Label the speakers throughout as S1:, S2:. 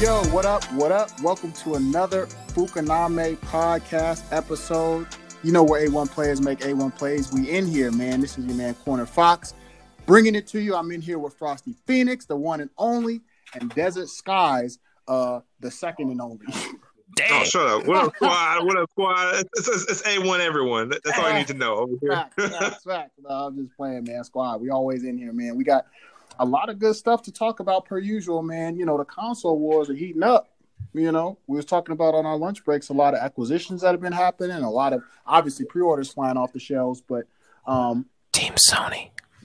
S1: yo, yo, what up? What up? Welcome to another Phucaname podcast episode. You know where A1 players make A1 plays. We in here, man. This is your man Cornered Fox. Bringing it to you. I'm in here with Frosty Phenix, the one and only, and Desert Skies, uh, the second and only.
S2: Damn. Oh, shut up. What up, squad? What up, squad? It's, it's, it's, A1 everyone. That's all you need to know over here.
S1: Fact, fact, fact. No, I'm just playing, man. Squad. We always in here, man. We got a lot of good stuff to talk about per usual, man. You know, the console wars are heating up. You know, we was talking about on our lunch breaks a lot of acquisitions that have been happening, a lot of obviously pre-orders flying off the shelves, but um
S3: Team Sony.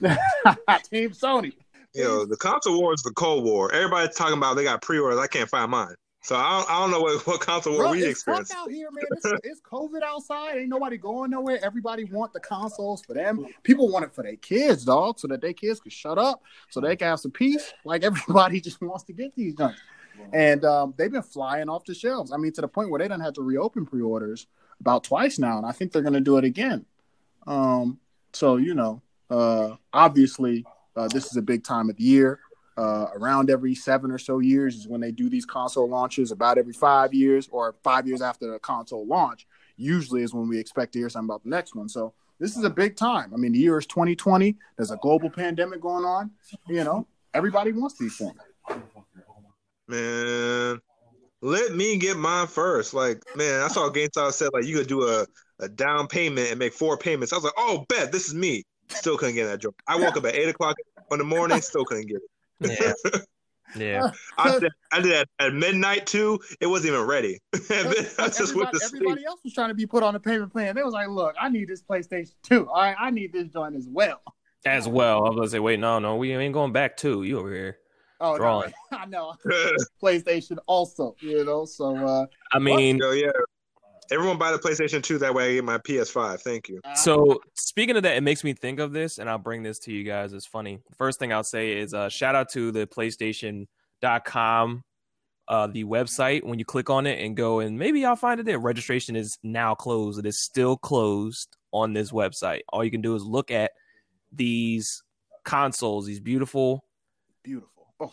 S1: Team Sony.
S2: Yo, the console war is the Cold War. Everybody's talking about they got pre-orders. I can't find mine. So I don't, I don't know what, what console war
S1: Bro,
S2: we experience.
S1: out here, man. It's, it's COVID outside. Ain't nobody going nowhere. Everybody want the consoles for them. People want it for their kids, dog, so that their kids can shut up, so they can have some peace. Like everybody just wants to get these joints, and um, they've been flying off the shelves. I mean, to the point where they don't have to reopen pre-orders about twice now, and I think they're going to do it again. Um, so you know, uh, obviously, uh, this is a big time of the year. Uh, around every seven or so years is when they do these console launches. About every five years or five years after the console launch, usually is when we expect to hear something about the next one. So this is a big time. I mean, the year is 2020. There's a global pandemic going on. You know, everybody wants these things.
S2: Man, let me get mine first. Like, man, I saw GameStop said like you could do a, a down payment and make four payments. I was like, oh, bet this is me. Still couldn't get that joke. I woke up at eight o'clock in the morning, still couldn't get it.
S3: Yeah. Yeah.
S2: I did, I did that at midnight too. It wasn't even ready. And then I
S1: Like,
S2: just went
S1: everybody,
S2: to sleep.
S1: everybody else was trying to be put on a payment plan. They was like, "Look, I need this PlayStation 2. All right, I need this joint as well."
S3: As well. I was gonna say, wait, no, no, we ain't going back too. You over here.
S1: Oh, no,
S3: Drawing.
S1: I know. PlayStation also, you know. So, uh,
S3: I mean,
S2: Yo, yeah. Everyone buy the PlayStation 2 that way I get my PS5. Thank you.
S3: so speaking of that, it makes me think of this, and I'll bring this to you guys. It's funny. First thing I'll say is uh, shout out to the PlayStation.com, uh, the website. When you click on it and go, and maybe I'll find it there. Registration is now closed. It is still closed on this website. All you can do is look at these consoles, these beautiful
S1: beautiful. Oh,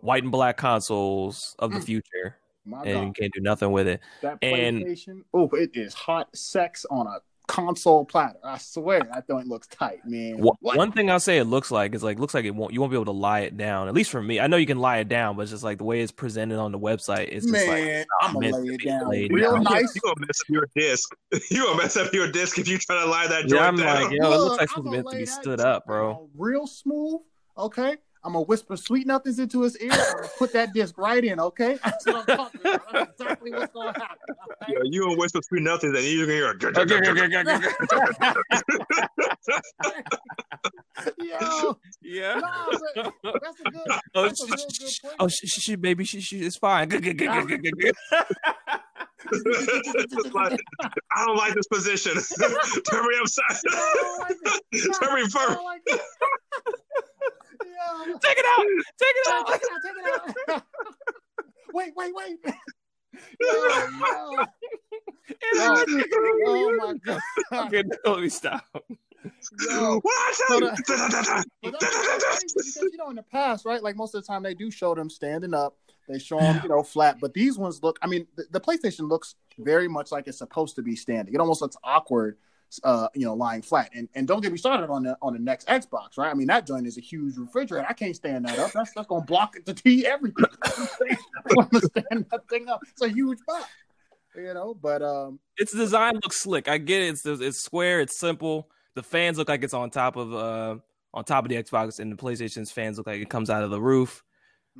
S3: white and black consoles of the
S1: Mm.
S3: future,
S1: my
S3: and you can't do nothing with it.
S1: that
S3: and-
S1: PlayStation. Oh, it is hot sex on a console platter. I swear that joint looks tight, man.
S3: Wha-
S1: What?
S3: One thing I'll say it looks like is like looks like it won't you won't be able to lie it down. At least for me, I know you can lie it down, but it's just like the way it's presented on the website. It's just like
S1: man, I'm gonna
S3: meant
S1: lay it down real
S3: down.
S1: nice.
S2: You gonna mess up your disc. You gonna mess up your disc if you try to lie that joint
S3: yeah, I'm
S2: down.
S3: like, yo, it looks like
S1: I'm gonna
S3: meant to be stood up, bro.
S1: Real smooth. Okay. I'm gonna whisper sweet nothings into his ear. I'm gonna put that disc right in. Okay. That's what I'm talking about. That's exactly what's gonna happen. okay?
S2: Yo, you gonna whisper sweet nothing, and you're gonna hear.
S1: Yo,
S3: yeah.
S1: nah, but that's a good.
S3: Oh,
S1: That's a
S3: sh-
S1: real
S3: sh-
S1: good
S3: sh-
S1: point.
S3: oh, sh- sh- sh- baby, she, she, it's fine.
S2: Like, I don't like this position. Turn me upside. Turn me
S1: I
S2: first.
S1: Don't like it. Yo,
S3: Take it out. Take it out.
S1: take it out. wait, wait, wait. Yo, yo. Oh, yo, oh my god.
S3: Okay, no, let me stop.
S1: Yo. So
S2: tell you?
S1: But that's because you know in the past, right? Like most of the time they do show them standing up. They show them, you know, flat. But these ones look. I mean, the, the PlayStation looks very much like it's supposed to be standing. It almost looks awkward, uh, you know, lying flat. And and don't get me started on the on the next Xbox, right? I mean, that joint is a huge refrigerator. I can't stand that up. That's that's gonna block the T everything. I'm gonna stand that thing up. It's a huge box, you know. But um,
S3: Its design looks slick. I get it. It's it's square. It's simple. The fans look like it's on top of uh on top of the Xbox, and the PlayStation's fans look like it comes out of the roof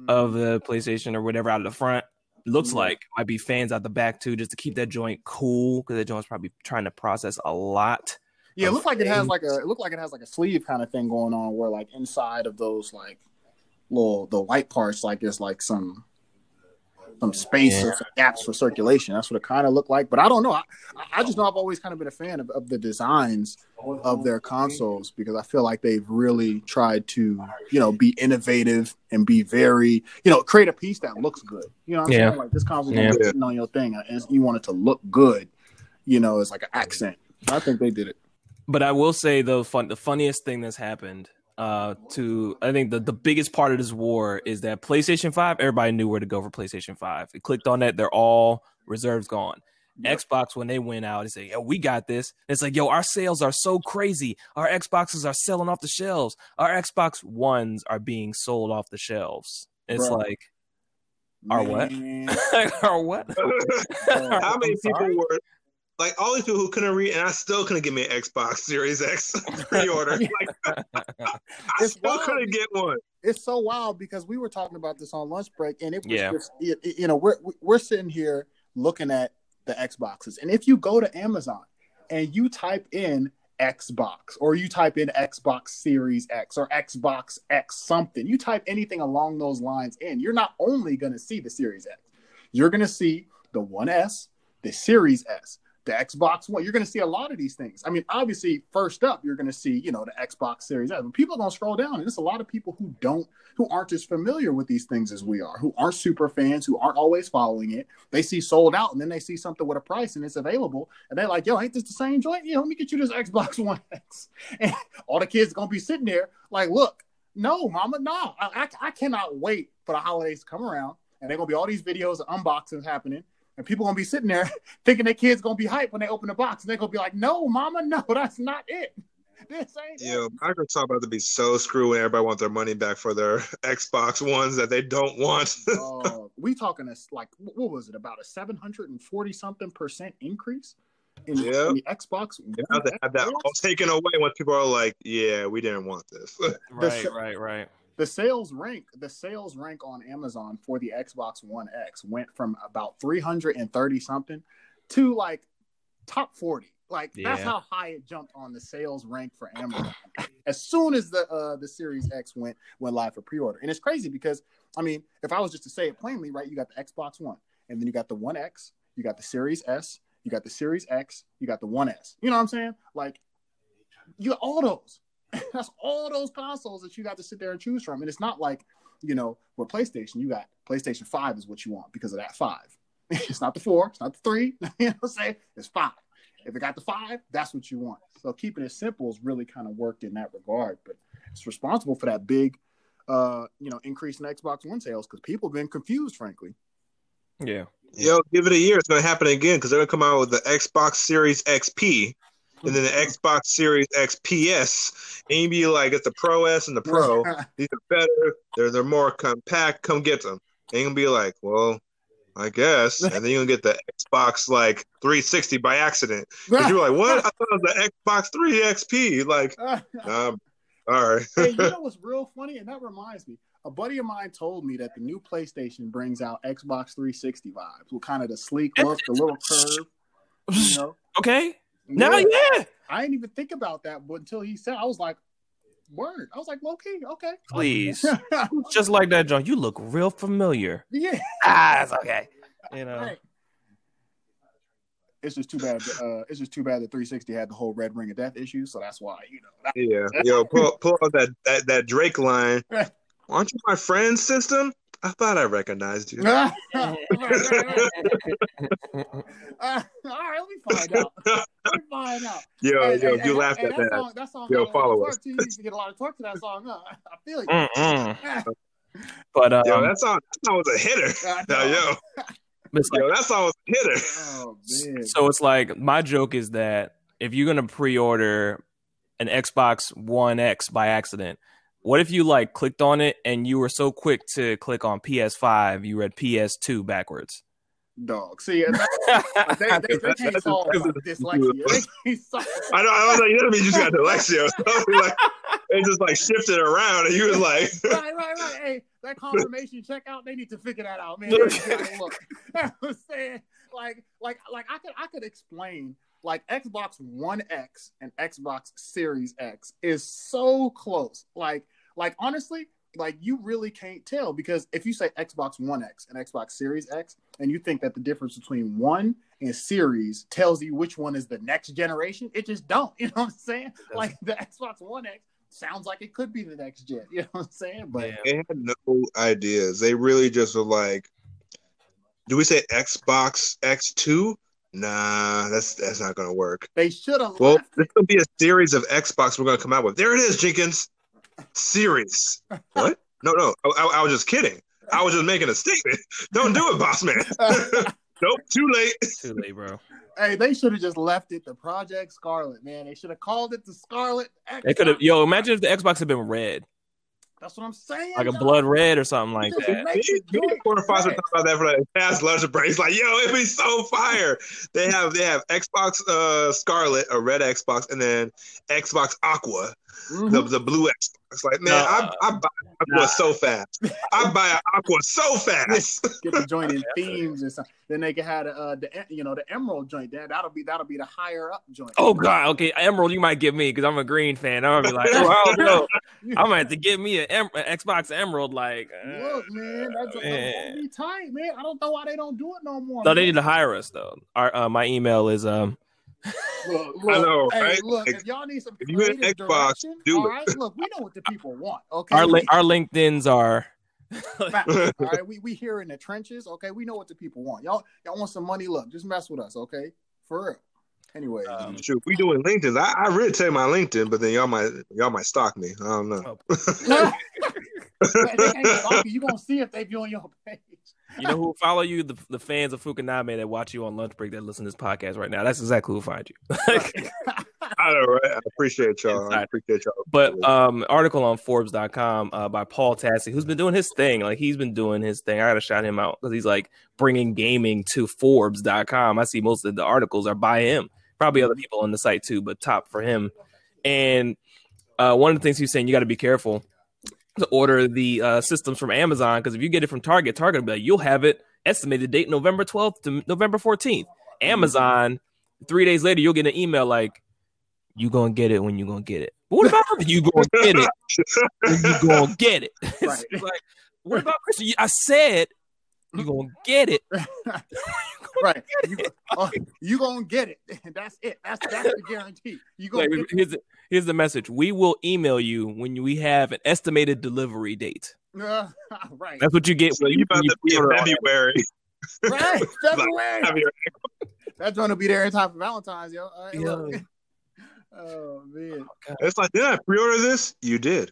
S3: of the PlayStation or whatever out of the front. Looks
S1: Mhm.
S3: like might be fans out the back too, just to keep that joint cool because that joint's probably trying to process a lot.
S1: Yeah, it looks like it has like a it looked like it has like a sleeve kind of thing going on where like inside of those like little the white parts like there's like some some space or some gaps for circulation. That's what it kind of looked like. But I don't know. I, I just know I've always kind of been a fan of, of the designs of their consoles because I feel like they've really tried to, you know, be innovative and be very, you know, create a piece that looks good. You know what I'm
S3: Yeah.
S1: saying? Like this console
S3: Yeah.
S1: yeah. sitting on your thing and you want it to look good, you know, as like an accent. I think they did it.
S3: But I will say the fun, the funniest thing that's happened uh, to I think the, the biggest part of this war is that PlayStation 5, everybody knew where to go for PlayStation 5. It clicked on that, they're all reserves gone. Yep. Xbox, when they went out and say, Yo, we got this. It's like, yo, our sales are so crazy. Our Xboxes are selling off the shelves. Our Xbox Ones are being sold off the shelves. It's Bro. like our what? our what?
S2: How many people were like all these people who couldn't read, and I still couldn't get me an Xbox Series X pre-order. like, I it's still wild. couldn't get one.
S1: It's so wild because we were talking about this on lunch break, and it was yeah. just you know we're we're sitting here looking at the Xboxes, and if you go to Amazon and you type in Xbox or you type in Xbox Series X or Xbox X something, you type anything along those lines in, you're not only going to see the Series X, you're going to see the One S, the Series S, the Xbox One. You're going to see a lot of these things. I mean, obviously, first up, you're going to see, you know, the Xbox Series S. People going to scroll down, and there's a lot of people who don't, who aren't as familiar with these things as we are, who aren't super fans, who aren't always following it. They see sold out, and then they see something with a price, and it's available, and they're like, "Yo, ain't this the same joint? Yeah, let me get you this Xbox One X." And all the kids are gonna be sitting there like, "Look, no, Mama, no, I, I, I cannot wait for the holidays to come around." And they're gonna be all these videos of unboxings happening and people gonna be sitting there thinking their kids gonna be hyped when they open the box, and they're gonna be like, "No, mama, no, that's not it." This ain't
S2: yeah, Microsoft about to be so screwed when everybody wants their money back for their Xbox ones that they don't want.
S1: uh, we talking this like what was it about a seven hundred and forty something percent increase in, yeah. in the Xbox?
S2: Yeah, they have that all taken away when people are like, "Yeah, we didn't want this."
S3: right, right, right
S1: the sales rank the sales rank on amazon for the xbox one x went from about 330 something to like top 40 like yeah. that's how high it jumped on the sales rank for amazon. As soon as the uh the series x went went live for pre-order. And it's crazy because i mean if i was just to say it plainly right you got the xbox one and then you got the one x you got the series s you got the series x you got the one s. You know what i'm saying? Like you got all those that's all those consoles that you got to sit there and choose from. And it's not like, you know, with PlayStation, you got PlayStation 5 is what you want because of that five. it's not the four, it's not the three. you know what I'm saying? It's five. If it got the five, that's what you want. So keeping it simple has really kind of worked in that regard. But it's responsible for that big uh, you know, increase in Xbox One sales because people have been confused, frankly.
S3: Yeah.
S2: Yo, give it a year. It's going to happen again because they're going to come out with the Xbox Series XP, and then the Xbox Series XPS, and you be like, it's the Pro S and the Pro. These are better. They're they're more compact. Come get them. And you can be like, well, I guess. And then you can get the Xbox like 360 by accident. Because you're like, what? I thought it was the Xbox 3 XP. Like, um, all right.
S1: hey, you know what's real funny? And that reminds me. A buddy of mine told me that the new PlayStation brings out Xbox 360 vibes with kind of the sleek look, the little curve. You know?
S3: Okay. No, yeah.
S1: I didn't even think about that, but until he said, I was like, word. I was like, low key, okay.
S3: Please. Just like that, John. You look real familiar.
S1: Yeah.
S3: Ah, that's okay. You know. Right.
S1: It's just too bad. Uh, it's just too bad that 360 had the whole red ring of death issue, so that's why you know. That,
S2: yeah, yo, pull pull out that, that that Drake line. Aren't you my friend, system? I thought I recognized you. all
S1: right, let me find out. Let me find out.
S2: Yo, and, yo, and, you and, laughed at that. That song, that song yo, follow us.
S1: You used to get a lot of torque to that song. Huh? I feel you.
S3: but um,
S2: yo, that song, that song was a hitter. Now, yo. Yo, that song was a hitter.
S1: Oh, man.
S3: So it's like my joke is that if you're gonna pre-order an Xbox One X by accident, what if you like clicked on it and you were so quick to click on PS5, you read PS2 backwards?
S1: Dog. See, they, they, they can't solve dyslexia.
S2: I know. I was like, you know, you just got dyslexia. So like, they just like shifted around, and you was like,
S1: right, right, right. Hey, that confirmation checkout, they need to figure that out, man. Look, I was saying, like, like, like I could, I could explain like Xbox One X and Xbox Series X is so close. Like, like honestly, like you really can't tell because if you say Xbox One X and Xbox Series X, and you think that the difference between one and series tells you which one is the next generation, it just don't. You know what I'm saying? Like the Xbox One X sounds like it could be the next gen. You know what I'm saying? But
S2: they had no ideas. They really just were like, do we say Xbox X2? Nah, that's that's not gonna work.
S1: They should have.
S2: Well, this will be a series of Xbox we're gonna come out with. There it is, Jenkins. Series. what? No, no. I, I, I was just kidding. I was just making a statement. Don't do it, boss man. nope, too late.
S3: Too late, bro.
S1: Hey, they should have just left it the Project Scarlett, man. They should have called it the Scarlet. Xbox.
S3: They could have. Yo, imagine if the Xbox had been red,
S1: That's what I'm saying.
S3: like a
S1: dog.
S3: blood red or something like that.
S1: make
S2: Me and Quarterfinals were talking about that for the past lunch breaks. Like, yo, it'd be so fire. They have they have Xbox uh Scarlet, a red Xbox, and then Xbox Aqua,
S1: Mhm.
S2: the, the blue Xbox. It's like, man,
S3: Nah.
S2: I, I buy Aqua
S3: Nah.
S2: so fast. I buy Aqua so fast.
S1: Get the joint in themes and something. Then they can have the, uh, the you know the Emerald joint. That that'll be that'll be the higher up joint.
S3: Oh God, okay, Emerald, you might give me because I'm a green fan. I'm gonna be like, oh, I don't know. I'm gonna have to give me an, em- an Xbox Emerald. Like, uh,
S1: Look, man, that's
S3: man.
S1: that be tight, man. I don't know why they don't do it no more.
S3: No, they need to hire us though. Our uh, my email is um
S1: Look,
S2: I know,
S1: hey,
S2: right?
S1: look,
S2: Like,
S1: if y'all need some
S2: if you in
S1: creative
S2: Xbox,
S1: direction,
S2: do
S1: all
S2: it.
S1: right, look, we know what the people want. Okay,
S3: our
S1: We-
S3: link our LinkedIn's are
S1: Fact. all right, we we here in the trenches. Okay, we know what the people want. Y'all y'all want some money? Look, just mess with us. Okay, for real. Anyway,
S3: Um,
S2: Shoot, we doing LinkedIn. I, I really take my LinkedIn, but then y'all might y'all might stalk me. I don't know.
S1: they you. You gonna see if they be on your page.
S3: You know who follow you the the fans of Phucaname that watch you on lunch break that listen to this podcast right now. That's exactly who find you.
S2: I know, right? I appreciate y'all. I appreciate y'all.
S3: But um, article on Forbes.com uh, by Paul Tassi, who's been doing his thing. Like he's been doing his thing. I gotta shout him out because he's like bringing gaming to Forbes.com. I see most of the articles are by him. Probably other people on the site too, but top for him. And uh, one of the things he's saying, you got to be careful to order the uh, systems from Amazon because if you get it from Target, Target will be like, you'll have it estimated date November 12th to November 14th. Amazon, three days later, you'll get an email like, you gonna get it when you gonna get it. But what about you gonna get it when you gonna get it?
S1: Right.
S3: like, what about Christian? I said you gonna get it.
S1: right, you, oh, you gonna get it. That's it. That's that's the guarantee. You gonna
S3: Like,
S1: get
S3: here's, the, here's the message: We will email you when we have an estimated delivery date.
S1: Uh, right,
S3: That's what you get.
S2: So
S3: when
S2: you about
S3: when
S2: to be in February.
S1: right. February.
S2: Have
S1: That's gonna be there in time for Valentine's, yo. All right,
S3: Yeah.
S1: Oh man,
S2: It's like, did I pre-order this? You did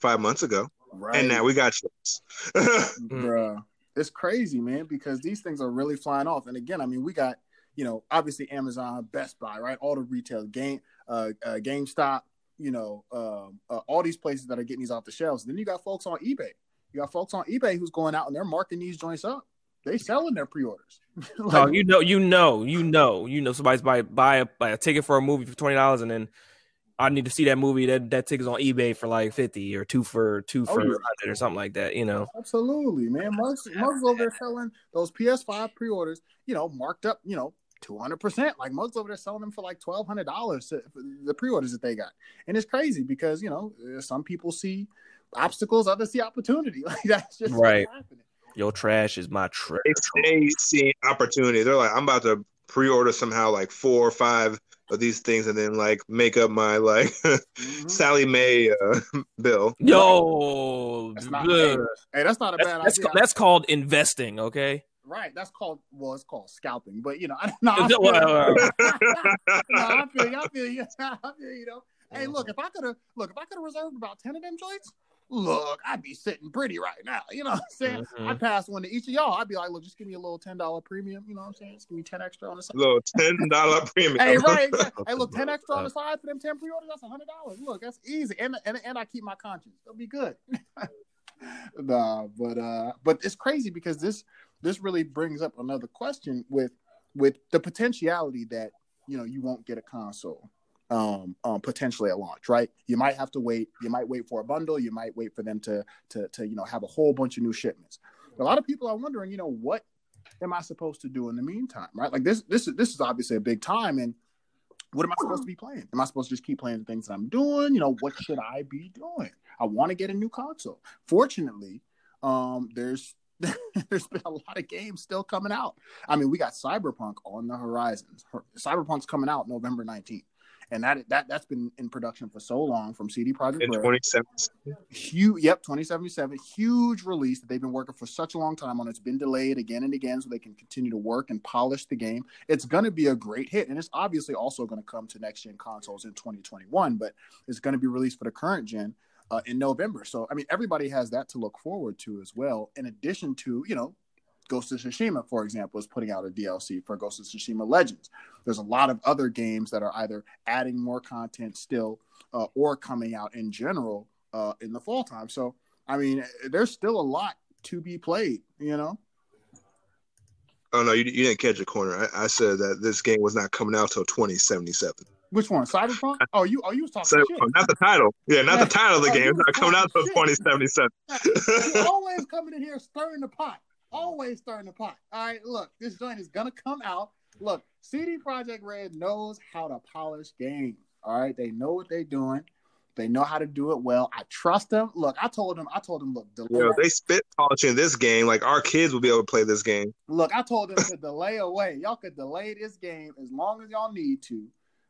S2: five months ago,
S1: right.
S2: and now we got chips.
S1: bruh. It's crazy, man, because these things are really flying off. And again, I mean, we got, you know, obviously Amazon, Best Buy, right? All the retail game, uh, uh GameStop, you know, um, uh, all these places that are getting these off the shelves. Then you got folks on eBay. You got folks on eBay who's going out and they're marking these joints up. They selling their pre-orders. Like,
S3: Oh, you know, you know, you know, you know. Somebody's buy buy a, buy a ticket for a movie for twenty dollars, and then I need to see that movie. That that ticket's on eBay for like fifty or two for two for
S1: yeah.
S3: hundred or something like that. You know,
S1: Absolutely, man. Mugs, Mugs over there selling those PS5 pre-orders, you know, marked up, you know, two hundred percent. Like Mugs over there selling them for like twelve hundred dollars the pre-orders that they got, and it's crazy because you know uh, some people see obstacles, others see opportunity. Like that's just
S3: Right.
S1: happening.
S3: your trash is my trash.
S2: they stay seeing opportunity. They're like, I'm about to pre-order somehow like four or five of these things, and then like make up my like
S1: Mhm.
S2: Sallie Mae uh, bill.
S3: Yo,
S1: That's not
S3: ugh.
S1: Hey, that's not a
S3: that's,
S1: bad
S3: that's,
S1: idea.
S3: ca- that's called investing. Okay,
S1: right. That's called well, it's called scalping. But you know, I, no, I feel,
S3: well,
S1: no, I feel you. I feel you. I feel you. Know. Hey, look, if I could have look, if I could have reserved about ten of them joints, look, I'd be sitting pretty right now. You know what I'm saying?
S3: Mhm.
S1: I'd pass one to each of y'all. I'd be like, look, just give me a little ten dollar premium. You know what I'm saying? Just give me ten extra on the side.
S2: Little ten dollar premium.
S1: Hey, right. exactly. Hey, look, ten extra on the side for them ten pre-orders. That's hundred dollars. Look, that's easy, and and and I keep my conscience. It'll be good. nah, but uh, but it's crazy because this this really brings up another question with with the potentiality that you know you won't get a console um, um potentially at launch right? You might have to wait you might wait for a bundle you might wait for them to to to you know have a whole bunch of new shipments. A lot of people are wondering you know what am i supposed to do in the meantime right? Like this this is this is obviously a big time and what am i supposed to be playing? Am i supposed to just keep playing the things that i'm doing? You know what should i be doing? I want to get a new console. Fortunately um there's there's been a lot of games still coming out. I mean, we got Cyberpunk on the horizons. Cyberpunk's coming out November 19th. And that that that's been in production for so long from CD Projekt
S2: in
S1: Red.
S2: 2017.
S1: Huge, yep, 2077. Huge release that they've been working for such a long time on. It's been delayed again and again so they can continue to work and polish the game. It's going to be a great hit. And it's obviously also going to come to next gen consoles in 2021, but it's going to be released for the current gen. uh, in November. So I mean, everybody has that to look forward to as well. In addition to you know, Ghost of Tsushima, for example, is putting out a DLC for Ghost of Tsushima Legends. There's a lot of other games that are either adding more content still uh, or coming out in general uh, in the fall time. So I mean, there's still a lot to be played. You know.
S2: Oh no, you, you didn't catch a corner. I, I said that this game was not coming out till 2077.
S1: Which one? Cyberpunk? Oh, you oh you was talking shit.
S2: not the title. Yeah, not the title of the
S1: Oh,
S2: game. It's not coming out till 2077.
S1: you always coming in here stirring the pot. Always stirring the pot. All right, look, this joint is gonna come out. Look, CD Projekt Red knows how to polish games. All right, they know what they're doing. They know how to do it well. I trust them. Look, I told them. I told them. Look, delay.
S2: They spit polishing this game. Like our kids will be able to play this game.
S1: Look, I told them to delay away. Y'all could delay this game as long as y'all need to.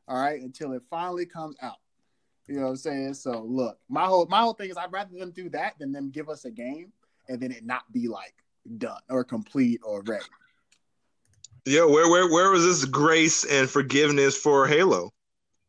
S1: All right, until it finally comes out. You know what I'm saying? So look, my whole my whole thing is I'd rather them do that than them give us a game and then it not be like done or complete or ready.
S2: Yo, where where where was this grace and forgiveness for Halo?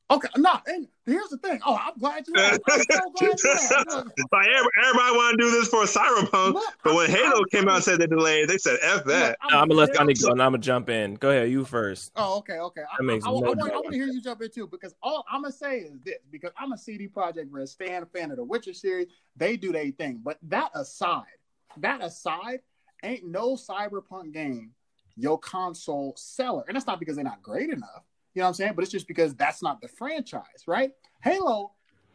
S1: Okay, no, and here's the thing. Oh, I'm glad you asked. I'm so glad you asked.
S2: Like every- everybody want to do this for Cyberpunk,
S1: look,
S2: but when
S1: I'm-
S2: Halo
S1: I'm-
S2: came out and said they delayed, they said "f that."
S1: look, I'm,
S3: I'm gonna let
S1: very-
S3: Johnny go, and I'm gonna jump in. Go ahead, you first.
S1: Oh, okay, okay. I,
S3: That makes
S1: I, I,
S3: no
S1: I, want, I
S3: doubt.
S1: want to hear you jump in too because all I'm gonna say is this because I'm a CD Projekt Red fan, fan of the Witcher series. They do their thing, but that aside, that aside, ain't no Cyberpunk game your console seller, and that's not because they're not great enough. You know what I'm saying? But it's just because that's not the franchise, right? Halo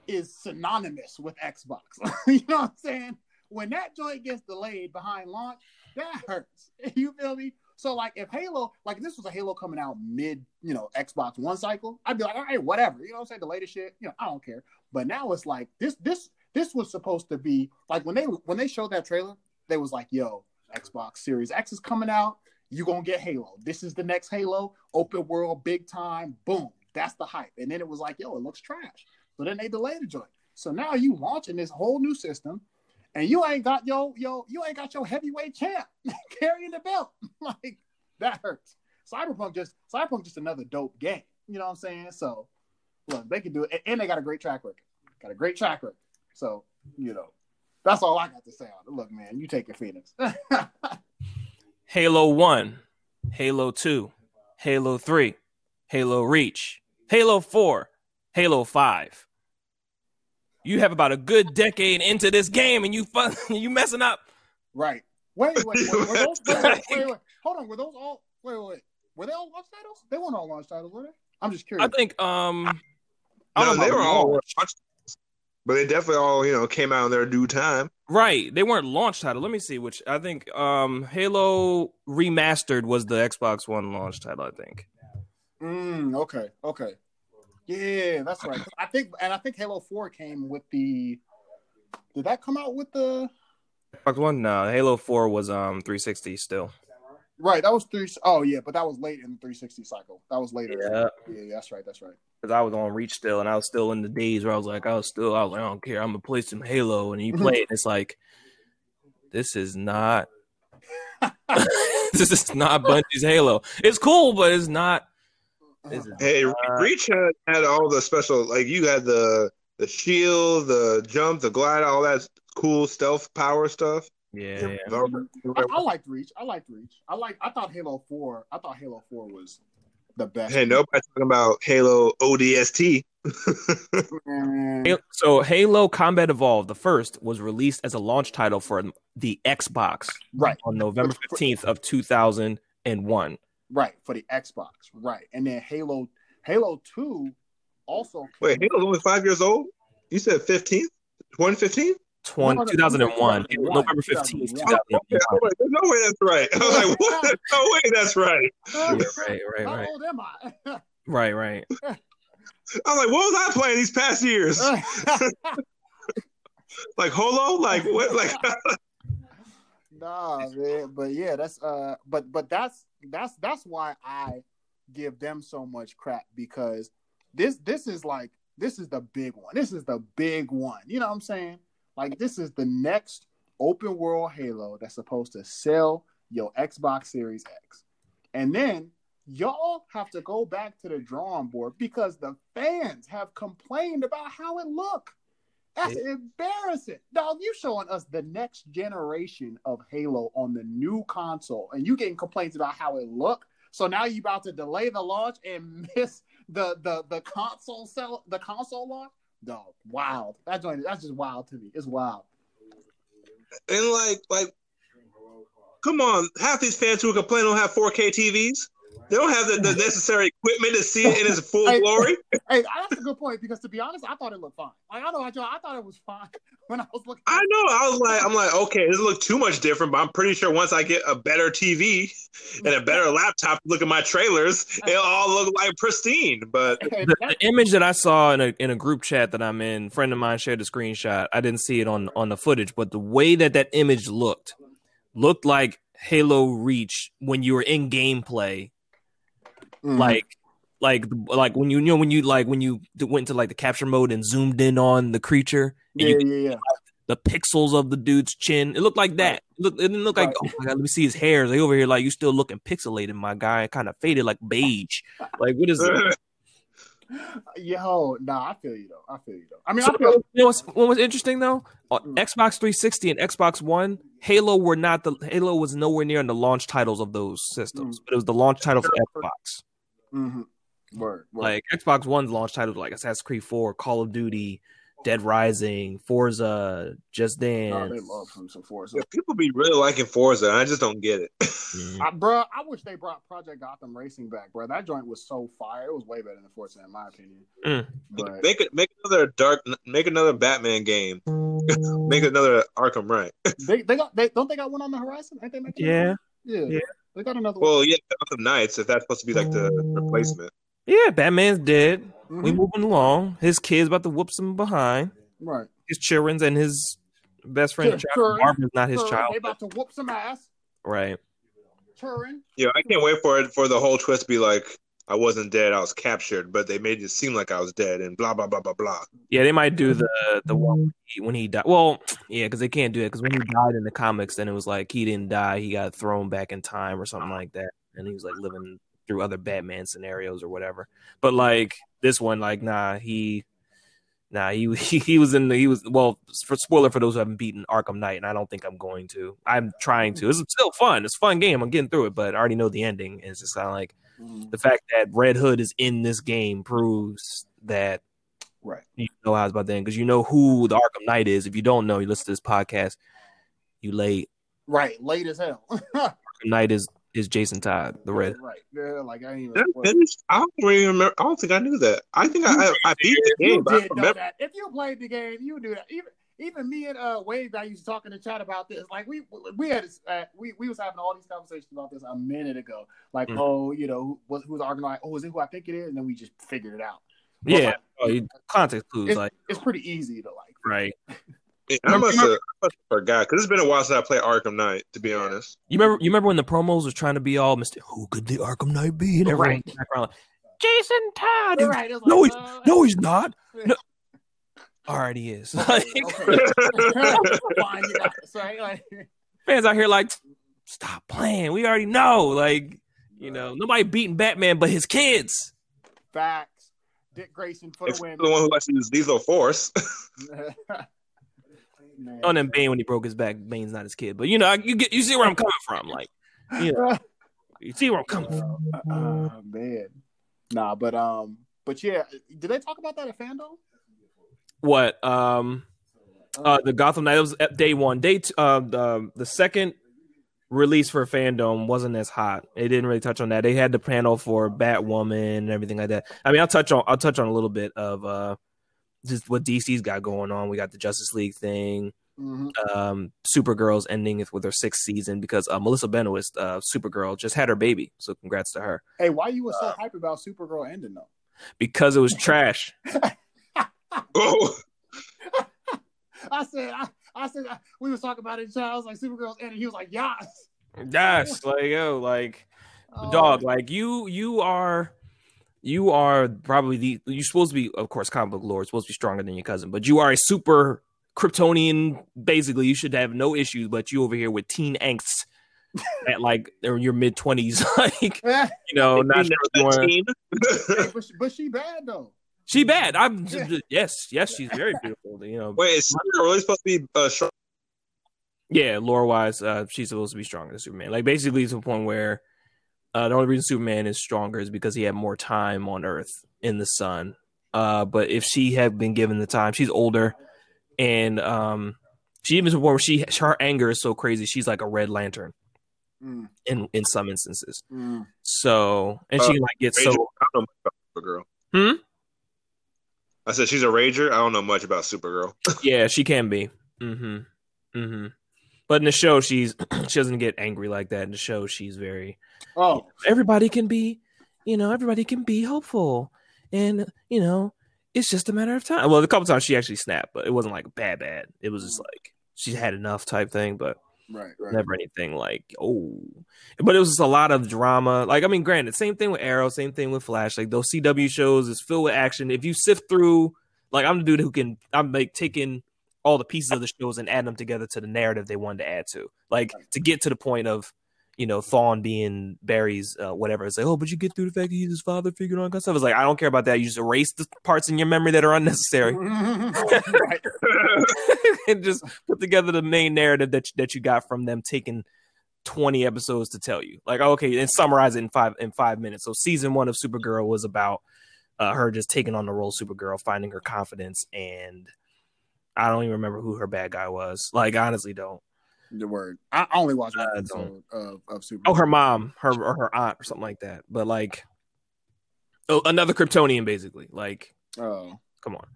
S1: is synonymous with Xbox. you know what I'm saying? When that joint gets delayed behind launch, that hurts. You feel me? So like if Halo, like if this was a Halo coming out mid, you know, Xbox One cycle, I'd be like, all right, whatever. You know what I'm saying? The latest shit, you know, I don't care. But now it's like this, this, this was supposed to be like when they when they showed that trailer, they was like, yo, Xbox Series X is coming out. You gonna get Halo. This is the next Halo, open world, big time, boom. That's the hype. And then it was like, yo, it looks trash. So then they delayed the joint. So now you launching this whole new system, and you ain't got yo yo you ain't got your heavyweight champ carrying the belt. like that hurts. Cyberpunk just Cyberpunk just another dope game. You know what I'm saying? So look, they can do it, and- and they got a great track record. Got a great track record. So you know, that's all I got to say on it. Look, man, you take your Phoenix.
S3: Halo 1, Halo 2, Halo 3, Halo Reach, Halo 4, Halo 5. You have about a good decade into this game and you fun, you messing up.
S1: right. Wait, wait, wait, were those, wait, wait, wait, wait. Hold on. Were those all? Wait, wait, wait. Were they all launch titles? They weren't all launch titles, were they? I'm just curious.
S3: I think um I
S2: No,
S3: don't know
S2: they were all,
S3: launch.
S2: But they definitely all you know came out in their due time.
S3: Right. They weren't launch title. Let me see which I think um Halo Remastered was the Xbox One launch title, I think.
S1: Mm, okay, okay. Yeah, that's right. I think, and I think Halo Four came with the. Did that come out with the?
S3: Xbox One? No, Halo 4 was um 360 still.
S1: Right, that was three oh yeah, but that was late in the 360 cycle. That was later.
S3: Yeah.
S1: yeah, that's right. That's right.
S3: Because I was on Reach still, and I was still in the days where I was like, I was still, I was like, I don't care, I'm gonna play some Halo, and you play it, and it's like, this is not, this is not Bungie's Halo. It's cool, but it's not. This is
S2: Hey,
S3: not-
S2: Reach had, had all the special like you had the the shield, the jump, the glide, all that cool stealth power stuff.
S3: Yeah, yeah.
S1: I, I liked Reach. I liked Reach. I like. I thought Halo Four. I thought Halo Four was the best.
S2: Hey, nobody talking about Halo ODST.
S3: So Halo Combat Evolved, the first, was released as a launch title for the Xbox
S1: right,
S3: on November fifteenth of two thousand and one.
S1: right for the Xbox. Right, and then Halo Halo Two also. came-
S2: Wait, Halo's only five years old. You said fifteenth, twenty fifteen.
S3: 20,
S1: No, no,
S3: 2001,
S1: 2001,
S3: November 15th,
S1: 2001.
S3: 2001.
S2: Okay, like, there's no way that's right. I was like, what? There's no way that's right.
S3: Yeah, right, right,
S1: How old am I?
S3: right, right.
S2: I was like, what was I playing these past years? Like Holo? Like what? Like
S1: nah, man. But yeah, that's uh, but but that's that's that's why I give them so much crap because this this is like this is the big one. This is the big one. You know what I'm saying? Like this is the next open world Halo that's supposed to sell your Xbox Series X, and then y'all have to go back to the drawing board because the fans have complained about how it look. That's embarrassing. Dog, you showing us the next generation of Halo on the new console, and you getting complaints about how it look. So now you about to delay the launch and miss the the the console sell the console launch. Dog, wild. That joint, that's just wild to me. It's wild.
S2: And like, like, come on, half these fans who complain don't have 4K TVs. They don't have the, the necessary equipment to see it in its full
S1: Hey,
S2: glory.
S1: Hey, that's a good point because to be honest, I thought it looked fine. Like I know I, I thought it was fine when I was looking.
S2: I know. I was like, I'm like, okay, this doesn't look too much different, but I'm pretty sure once I get a better TV and a better laptop, to look at my trailers, it'll all look like pristine. But
S3: the, the image that I saw in a in a group chat that I'm in, friend of mine shared a screenshot. I didn't see it on on the footage, but the way that that image looked looked like Halo Reach when you were in gameplay,
S1: Mhm.
S3: like like like when you, you know when you like when you went into like the capture mode and zoomed in on the creature and
S1: yeah,
S3: you
S1: yeah, yeah.
S3: the pixels of the dude's chin. It looked like that. It, looked, it didn't look like, oh my god, let me see his hair. They over here like you still looking pixelated, my guy. Kind of faded like beige. Like what is it?
S1: Yo, nah, I feel you though. I feel you though. I mean,
S3: So,
S1: I feel
S3: you know what's, what was interesting though? On
S1: Mm.
S3: Xbox 360 and Xbox One, Halo were not the Halo was nowhere near in the launch titles of those systems,
S1: Mm.
S3: but it was the launch title for Xbox.
S1: Hmm word, word.
S3: Like Xbox One's launch titles like Assassin's Creed 4, Call of Duty, Dead Rising, Forza, Just
S1: Nah,
S3: Dance.
S1: they love some some Forza.
S2: yeah, people be really liking Forza, and I just don't get it.
S3: Mhm.
S1: I, bro, I wish they brought Project Gotham Racing back, bro. That joint was so fire. It was way better than Forza, in my opinion.
S3: Mm.
S1: But
S2: Make it, make another dark, make another Batman game, make another Arkham Right.
S1: they they got they don't they got one on the horizon? Ain't they making?
S3: Yeah.
S1: yeah,
S3: Yeah.
S1: They got another one.
S2: Well, yeah, Gotham Knights, if that's supposed to be like the replacement.
S3: Yeah, Batman's dead. We
S1: Mhm.
S3: moving along. His kid's about to whoop some behind.
S1: Right.
S3: His children's and his best friend
S1: Sure,
S3: child.
S1: sure.
S3: Barbara's not his
S1: Turin,
S3: child.
S1: They about to whoop some ass.
S3: Right.
S1: Turin.
S2: Yeah, I can't wait for it for the whole twist to be like I wasn't dead, I was captured, but they made it seem like I was dead, and blah blah blah blah blah.
S3: Yeah, they might do the the one when he, died. Well, yeah, because they can't do it. Because when he died in the comics, then it was like he didn't die; he got thrown back in time or something like that, and he was like living through other Batman scenarios or whatever. But like this one, like nah, he, nah, he he, he was in the he was well for spoiler for those who haven't beaten Arkham Knight, and I don't think I'm going to. I'm trying to. It's still fun. It's a fun game. I'm getting through it, but I already know the ending. And it's just kind of like Mm-hmm. the fact that Red Hood is in this game proves that
S1: Right.
S3: you know how it's about then because you know who the Arkham Knight is. If you don't know, you listen to this podcast. You late.
S1: Right. Late as hell.
S3: Arkham Knight is is Jason Todd, the red.
S1: Right. Yeah, like I ain't even.
S2: Did I don't really remember. I don't think I knew that. I think I I, I beat the
S1: you
S2: game, but I
S1: did
S2: don't
S1: know
S2: remember.
S1: that. If you played the game, you do that. Even even me and uh Wade, I used to talk in the chat about this. Like we we had uh, we we was having all these conversations about this a minute ago. Like
S3: Mm.
S1: oh you know who, was who's Arkham Knight? Oh is it who I think it is? And then we just figured it out.
S3: Yeah, oh, context clues
S1: It's,
S3: like
S1: it's pretty easy to like.
S3: right.
S2: Yeah, I must have, I forgot because it's been a while since I played Arkham Knight. To be honest,
S3: You remember? You remember when the promos was trying to be all Mister? Who could the Arkham Knight be? And everyone
S1: Right.
S3: background, like, Jason Todd.
S1: Right. It was
S3: No, he's
S1: uh,
S3: no, he's not. No. All right, he is. Like,
S1: okay. Fine, you got this, right? Like,
S3: fans out here like, stop playing. We already know. Like, you know, nobody beating Batman but his kids.
S1: facts. Dick Grayson for
S2: it's
S1: the win.
S2: the one who likes to use lethal force.
S1: Man.
S3: Oh, and then Bane when he broke his back, Bane's not his kid. But you know, you get you see where I'm coming from. Like, you know, you see where I'm coming from.
S1: Oh man, nah, but um, but yeah, did they talk about that at FanDome?
S3: What? Um, uh, the Gotham Knight it was at day one. Day two, uh, the the second release for FanDome wasn't as hot. They didn't really touch on that. They had the panel for Batwoman and everything like that. I mean, I'll touch on I'll touch on a little bit of uh just what DC's got going on. We got the Justice League thing.
S1: Mm-hmm.
S3: Um, Supergirl's ending with her sixth season because uh, Melissa Benoist, uh, Supergirl, just had her baby. So congrats to her
S1: Hey, why you was so hype about Supergirl ending though?
S3: because it was trash.
S2: oh,
S1: I said, I, I said, uh, we was talking about it. and I was like, Supergirl's and He was like, yes,
S3: Yes, like yo, like
S1: Oh,
S3: dog like you you are you are probably the you're supposed to be of course comic book lore supposed to be stronger than your cousin but you are a super kryptonian basically you should have no issues but you over here with teen angst at like or your mid 20s like you know not
S2: Teen
S3: sure if you wanna-
S2: teen.
S1: hey, but, she, but she bad though.
S3: She bad. I'm yes, yes, she's very beautiful. You know,
S2: Wait, is Supergirl really supposed to be uh, strong?
S3: yeah, lore wise, uh, she's supposed to be stronger than Superman. Like basically to the point where uh, the only reason Superman is stronger is because he had more time on Earth in the sun. Uh, but if she had been given the time, she's older, and um, she even to the point where she her anger is so crazy, she's like a Red Lantern
S1: Mm,
S3: in in some instances.
S1: mm.
S3: So and she
S2: Uh,
S3: like get
S2: Rager?
S3: so
S2: I don't know much about Supergirl.
S3: Hmm?
S2: I said she's a rager. I don't know much about Supergirl.
S3: yeah, she can be. Mm-hmm. Mm-hmm. But in the show, she's she doesn't get angry like that. In the show, she's very
S1: Oh,
S3: everybody can be, you know, everybody can be hopeful, and you know, it's just a matter of time. Well, a couple times she actually snapped, but it wasn't like bad, bad. It was just like she had enough type thing, but
S1: right, right.
S3: never anything like oh. But it was just a lot of drama. Like I mean, granted, same thing with Arrow, same thing with Flash. Like those CW shows is filled with action. If you sift through, like I'm the dude who can, I'm like taking all the pieces of the shows and add them together to the narrative they wanted to add to, like to get to the point of you know, Thawne being Barry's uh, whatever. It's like, oh, but you get through the fact that he's his father figure on stuff. It's like, I don't care about that. You just erase the parts in your memory that are unnecessary and just put together the main narrative that that you got from them taking 20 episodes to tell you. Like, okay, and summarize it in five in five minutes. So season one of Supergirl was about uh, her just taking on the role of Supergirl, finding her confidence, and I don't even remember who her bad guy was. Like, honestly don't.
S1: The word. I only watched one
S3: I
S1: episode of, of Super.
S3: Oh, her mom, her or her aunt, or something like that. But like, oh, another Kryptonian, basically. Like,
S1: Oh,
S3: come on.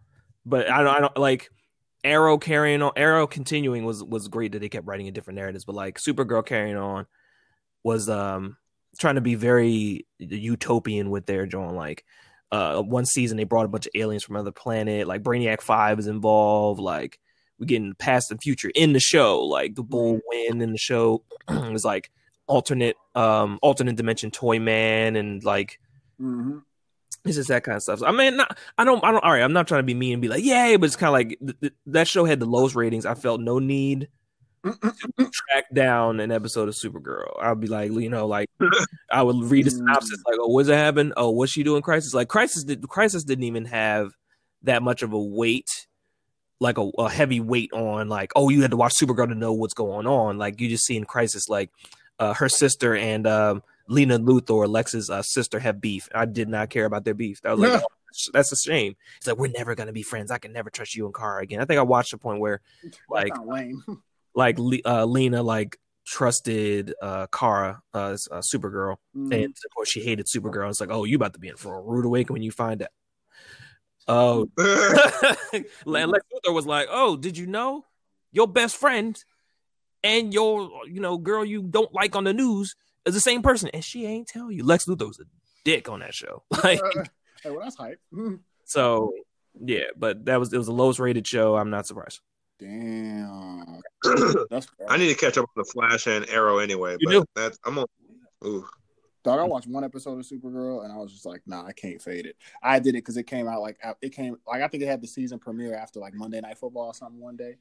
S3: But I don't, I don't like Arrow carrying on. Arrow continuing was was great that they kept writing in different narratives. But like Supergirl carrying on was um trying to be very utopian with their joint. Like, uh, one season they brought a bunch of aliens from another planet. Like Brainiac Five is involved. Like we get getting past and future in the show. Like the Bull Win in the show was like alternate um alternate dimension Toy Man and like
S1: hmm
S3: it's just that kind of stuff. So, I mean, not, I don't, I don't. All right, I'm not trying to be mean and be like, yay, but it's kind of like th- th- that show had the lowest ratings. I felt no need to track down an episode of Supergirl. I'd be like, you know, like I would read a synopsis, like, oh, what's that happen? Oh, what's she doing? Crisis, like Crisis, did, Crisis didn't even have that much of a weight, like a, a heavy weight on, like, oh, you had to watch Supergirl to know what's going on. Like you just see in Crisis, like uh, her sister and um, Lena Luthor, Lex's uh, sister, have beef. I did not care about their beef. that was like, oh, that's a shame. It's like we're never gonna be friends. I can never trust you and Kara again. I think I watched the point where like like uh, Lena like trusted uh Kara, uh, s- uh Supergirl,
S1: Mhm.
S3: and of course she hated Supergirl. It's like, oh, you about to be in for a rude awakening when you find out. Oh, and Lex Luthor was like, "Oh, did you know your best friend and your you know girl you don't like on the news is the same person?" And she ain't tell you. Lex Luthor was a dick on that show. Like,
S1: Uh, hey, well, that's hype.
S3: So yeah, but that was it was the lowest rated show. I'm not surprised.
S1: Damn. That's
S2: I need to catch up on the Flash and Arrow anyway.
S3: You
S2: but
S3: do.
S2: that's I'm on. Ooh.
S1: Dog, I watched one episode of Supergirl and I was just like, nah, I can't fade it. I did it because it came out like it came like I think it had the season premiere after like Monday Night Football or something one day,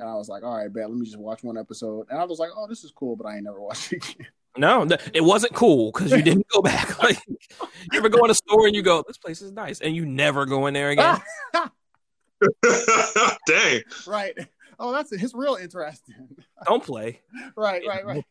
S1: and I was like, all right, bet, let me just watch one episode, and I was like, oh, this is cool, but I ain't never watched it again.
S3: No, it wasn't cool because you didn't go back. Like you ever go in a store and you go, "This place is nice," and you never go in there again.
S2: Dang.
S1: right. Oh, that's it. It's real interesting.
S3: Don't play.
S1: right, right, right.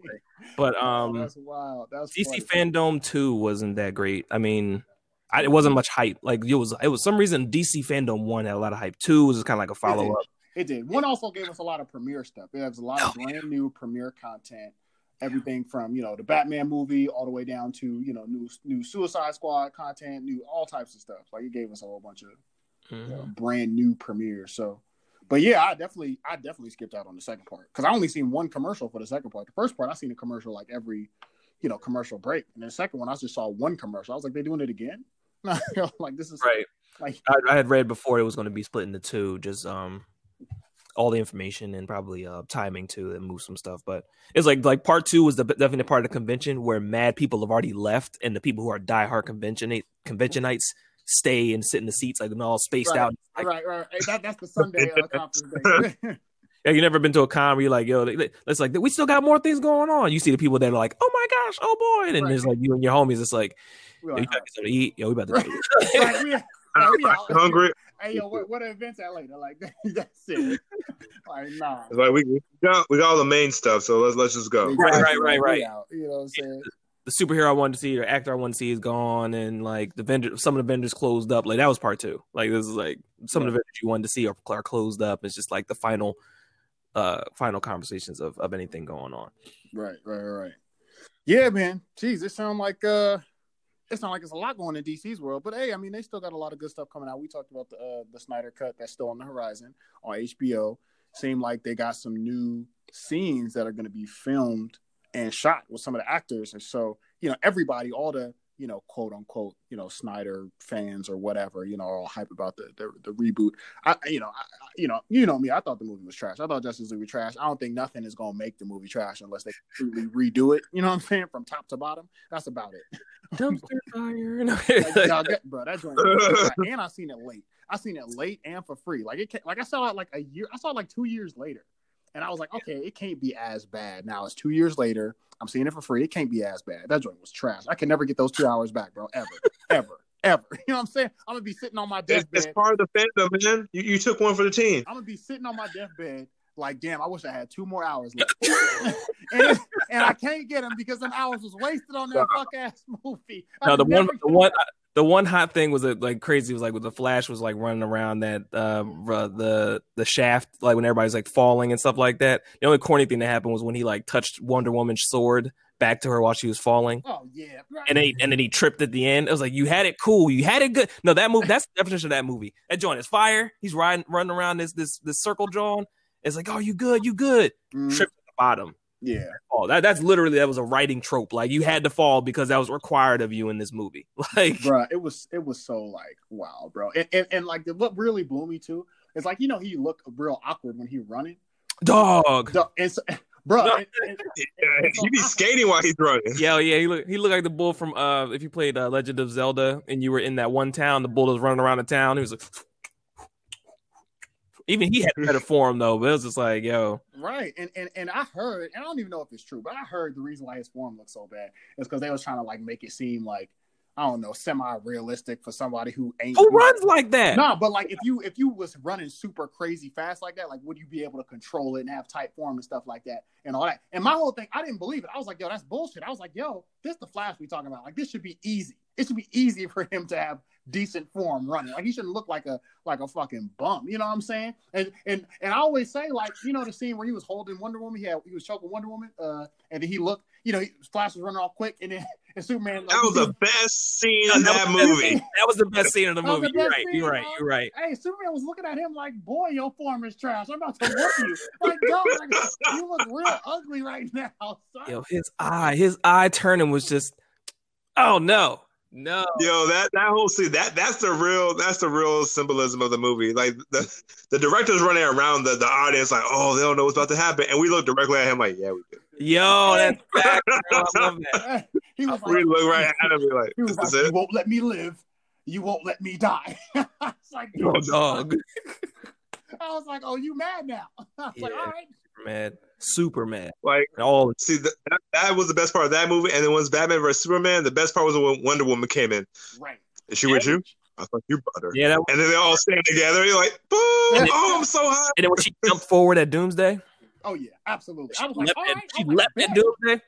S3: But
S1: Oh,
S3: um,
S1: that's wild. That's
S3: DC
S1: funny.
S3: FanDome Two wasn't that great. I mean, I, it wasn't much hype. Like it was, it was some reason DC FanDome One had a lot of hype. Two was kind of like a follow up.
S1: It did. One also gave us a lot of premiere stuff. It has a lot of
S3: Oh,
S1: brand new premiere content. Everything from you know the Batman movie all the way down to you know new new Suicide Squad content, new all types of stuff. Like it gave us a whole bunch of
S3: Mm-hmm.
S1: know, brand new premieres. So, but yeah, I definitely I definitely skipped out on the second part because I only seen one commercial for the second part. The first part I seen a commercial like every you know commercial break, and the second one I just saw one commercial. I was like, they doing it again? like this is
S3: Right.
S1: like
S3: I, I had read before it was going to be split into two, just um all the information and probably uh timing too and move some stuff. But it's like like part two was the definite part of the convention where mad people have already left and the people who are diehard convention conventionites stay and sit in the seats like and all spaced
S1: Right.
S3: out. Like,
S1: right, right. Hey, that, that's the Sunday uh, conference
S3: yeah, you never been to a con where you're like, yo, it's like we still got more things going on. You see the people that are like, oh my gosh, oh boy, and then
S1: Right.
S3: there's like you and your homies. It's like,
S1: We're
S3: yo, you
S1: like,
S3: got to eat, yo, we about to.
S1: right, we, Like, we
S2: I'm
S1: out-
S2: hungry.
S1: Hey yo, what what events at later? Like that's it. Like nah.
S2: It's like we, we got we got all the main stuff, so let's let's just go.
S3: Right, right,
S1: Exactly.
S3: right, right.
S1: out. You know what I'm saying?
S3: The superhero I wanted to see or actor I wanted to see is gone, and like the vendor, some of the vendors closed up. Like that was part two. Like this is like some of the vendors you wanted to see are, are closed up. It's just like the final, uh, final conversations of of anything going on.
S1: Right, right, right. Yeah, man. Jeez, it sounds like uh it sounds like it's a lot going in DC's world, but hey, I mean, they still got a lot of good stuff coming out. We talked about the uh, the Snyder cut that's still on the horizon on HBO. Seemed like they got some new scenes that are going to be filmed and shot with some of the actors, and so you know, everybody, all the you know, quote unquote, you know, Snyder fans or whatever, you know, are all hype about the the, the reboot. I, you know, I, you know, you know me. I thought the movie was trash. I thought Justice League was trash. I don't think nothing is gonna make the movie trash unless they completely redo it. You know what I'm saying, from top to bottom. That's about it.
S3: Dumpster fire.
S1: Like, y'all get- bro, that joint. and I seen it late. I seen it late and for free. Like it, like I saw it like a year. I saw it like two years later, and I was like, okay, it can't be as bad. Now it's two years later. I'm seeing it for free. It can't be as bad. That joint was trash. I can never get those two hours back, bro. Ever, ever, ever. You know what I'm saying? I'm gonna be sitting on my
S2: It's,
S1: deathbed.
S2: it's part of the fandom, man. You, you took one for the team.
S1: I'm gonna be sitting on my deathbed, like, damn, I wish I had two more hours left, and, and I can't get them because them hours was wasted on that fuck ass movie. I
S3: no, the one, the
S1: get
S3: one, the one hot thing was that like crazy was like with the Flash was like running around that uh the the shaft like when everybody's like falling and stuff like that. The only corny thing that happened was when he like touched Wonder Woman's sword back to her while she was falling.
S1: Oh yeah, right.
S3: and then he, and then he tripped at the end. It was like you had it cool, you had it good. No, that movie. That's the definition of that movie. That joint is fire. He's riding, running around this this this circle, John. It's like, oh, you good, you good.
S1: Mhm.
S3: Tripped at the bottom.
S1: Yeah,
S3: Oh, that that's literally that was a writing trope. Like you had to fall because that was required of you in this movie. Like,
S1: bro. It was it was so like wow, bro. And and, and like the, what really blew me too is like you know he looked real awkward when he running.
S3: dog.
S1: The- And so, bro,
S3: No.
S1: and- and-
S2: Yeah, he be skating while he's running.
S3: Yeah, yeah, he looked he looked like the bull from uh if you played uh, Legend of Zelda and you were in that one town, the bull was running around the town. He was like even he had better form though, but it was just like, yo,
S1: Right, and, and and I heard, and I don't even know if it's true, but I heard the reason why his form looked so bad is because they was trying to like make it seem like I don't know, semi-realistic for somebody who ain't
S3: who runs like that?
S1: No, but like if you if you was running super crazy fast like that, like would you be able to control it and have tight form and stuff like that and all that? And my whole thing, I didn't believe it. I was like, yo, that's bullshit. I was like, yo, this the Flash we talking about. Like this should be easy. It should be easy for him to have decent form running. Like he shouldn't look like a like a fucking bum. You know what I'm saying? And and and I always say like you know the scene where he was holding Wonder Woman, he had he was choking Wonder Woman, uh, and then he looked, you know, he, Flash was running off quick, and then and Superman. Like,
S2: That was the best scene
S3: No,
S2: in
S3: that
S2: that
S3: was the best
S2: movie.
S3: That was the best scene of the movie.
S1: the
S3: You're right.
S1: scene,
S3: You're right.
S1: bro.
S3: You're right.
S1: Hey, Superman was looking at him like, "Boy, your form is trash. I'm about to whoop you." Like, dog, like, you look real ugly right now, son.
S3: Yo, his eye, his eye turning was just, oh no, no.
S2: Yo, that that whole scene that that's the real that's the real symbolism of the movie. Like the the director's running around the, the audience like, oh, they don't know what's about to happen, and we look directly at him like, yeah, we do.
S3: Yo, that's back. That.
S1: he was
S2: We
S1: like,
S2: look right at him like,
S1: he was
S2: this
S1: like,
S2: is
S1: "You
S2: it.
S1: won't let me live. You won't let me die." it's like,
S3: Yo, dog.
S1: I was like, "Oh, you mad now?" I was like, "All right."
S3: Man, Superman.
S2: Like,
S3: All
S2: see, that, that was the best part of that movie. And then once Batman versus Superman, the best part was when Wonder Woman came in.
S1: Right.
S2: Is she with you? I thought you brother.
S3: yeah. That,
S2: And then they all stand together. You're like, boom! Oh, I'm so high.
S3: and then when she jumped forward at Doomsday,
S1: Oh yeah, absolutely. I
S3: she
S1: was like, "All
S3: at,
S1: right."
S3: She
S1: was like,
S3: leapt at Doomsday.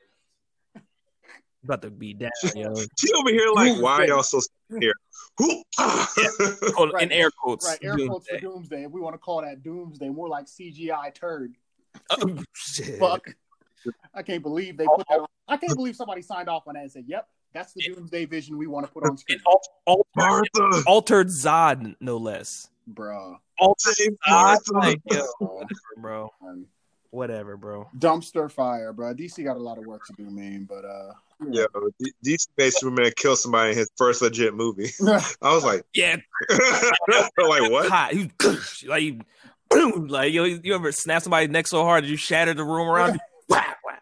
S3: About to be down, yo.
S2: She over here like,
S1: Doomsday.
S2: why are y'all so here? Who?
S3: Quote-
S1: Right.
S3: In air quotes.
S1: Right, air quotes for
S3: Doomsday.
S1: Doomsday. If we want to call that Doomsday, more like CGI turd.
S3: Oh, shit.
S1: Fuck. I can't believe they put that on. I can't believe somebody signed off on that and said, "Yep, that's the Doomsday Vision we want to put on screen."
S3: It altered,
S2: Martha.
S3: altered Zod, no less.
S1: Bruh.
S3: Altered Zod.
S2: Martha.
S3: Like, yo, bro. Whatever, bro.
S1: dumpster fire, bro. DC got a lot of work to do, man. But uh,
S2: Yo, D- DC made Superman kill somebody in his first legit movie. I was like,
S3: Yeah,
S2: like what?
S3: hot. He like, you- boom. Like, yo, you ever snap somebody's neck so hard that you shatter the room around you? Wah, wah,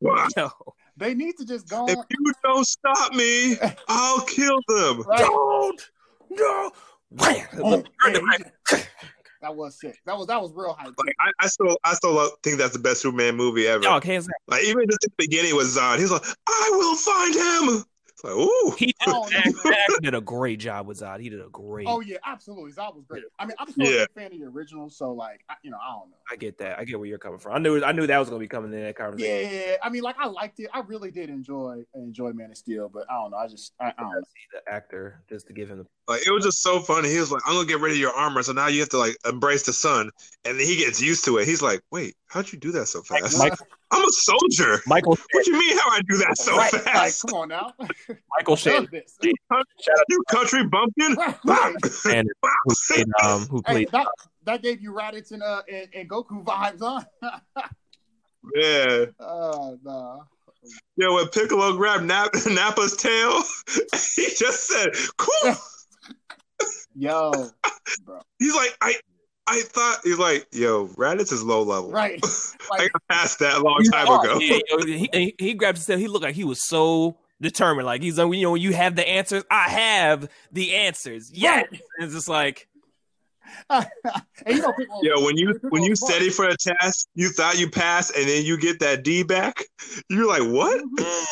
S2: Wow.
S3: wah. Yo,
S1: they need to just go
S2: If
S1: on.
S2: you don't stop me, I'll kill them.
S1: Right.
S3: don't, no. Wham.
S1: Oh,
S3: Turn the
S1: man,
S3: mic.
S1: That was sick. That was that was real hype.
S2: Like I, I still, I still love, think that's the best Superman movie ever.
S3: Dog, hands down.
S2: Like even just the beginning with Zod, he's like, "I will find him." It's like, ooh.
S3: He did,
S1: Oh, no.
S3: Zack- Zack did a great job with Zod. He did a great.
S1: Oh yeah, absolutely. Zod was great. I mean, I'm still
S2: Yeah.
S1: a big fan of the original, so like, I, you know, I don't know.
S3: I get that. I get where you're coming from. I knew. I knew that was gonna be coming in that conversation.
S1: Yeah, I mean, like, I liked it. I really did enjoy enjoy Man of Steel, but I don't know. I just, I, I don't know.
S3: See the actor just to give him the.
S2: Like it was just so funny. He was like, "I'm gonna get rid of your armor, so now you have to like embrace the sun." And then he gets used to it. He's like, "Wait, how'd you do that so fast?
S3: Mike-
S2: I'm a soldier.
S3: Michael.
S2: What do you mean? How I do that so
S1: right, like,
S2: fast?
S1: come on now.
S3: Michael
S1: Does
S3: Shannon.
S1: this.
S2: you country bumpkin."
S1: Right.
S3: Shannon, who played um who
S1: Hey,
S3: played
S1: that, that gave you Raditz and uh and, and Goku vibes, huh?
S2: yeah,
S1: uh, nah.
S2: yeah. When Piccolo grabbed Nap- Nappa's tail, he just said, "Cool."
S1: Yo, bro.
S2: He's like, "I." I thought he's like, yo, Raditz is low level.
S1: Right.
S2: I
S1: Like,
S2: got past that a long time ago.
S3: Yeah, yo, he, he, he grabbed his tail. He looked like he was so determined. Like he's like, you know, you have the answers, I have the answers. Yeah,
S1: Right.
S3: it's just like
S1: and you know, people,
S2: Yo, when you when you study for a test, you thought you passed, and then you get that D back. You're like, what?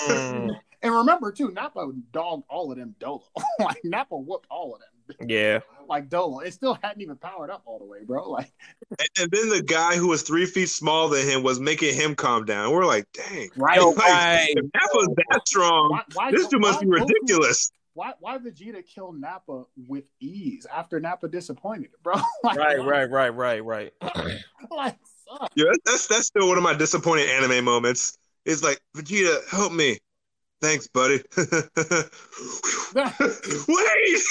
S3: mm,
S1: And remember too, Nappa dogged all of them Dolo. like Nappa whooped all of them.
S3: Yeah.
S1: Like Dolo. It still hadn't even powered up all the way, bro. Like
S2: And, and then the guy who was three feet smaller than him was making him calm down. We're like, dang,
S1: right.
S3: Yo,
S2: like,
S3: right.
S2: if that was that strong,
S1: why, why,
S2: this dude must be
S1: why Goku-
S2: ridiculous.
S1: Why why Vegeta kill Nappa with ease after Nappa disappointed, bro? like,
S3: Right, right, right, right, right.
S1: Like, son.
S2: Yeah, that's that's still one of my disappointing anime moments. It's like, Vegeta, help me. Thanks, buddy. Wait!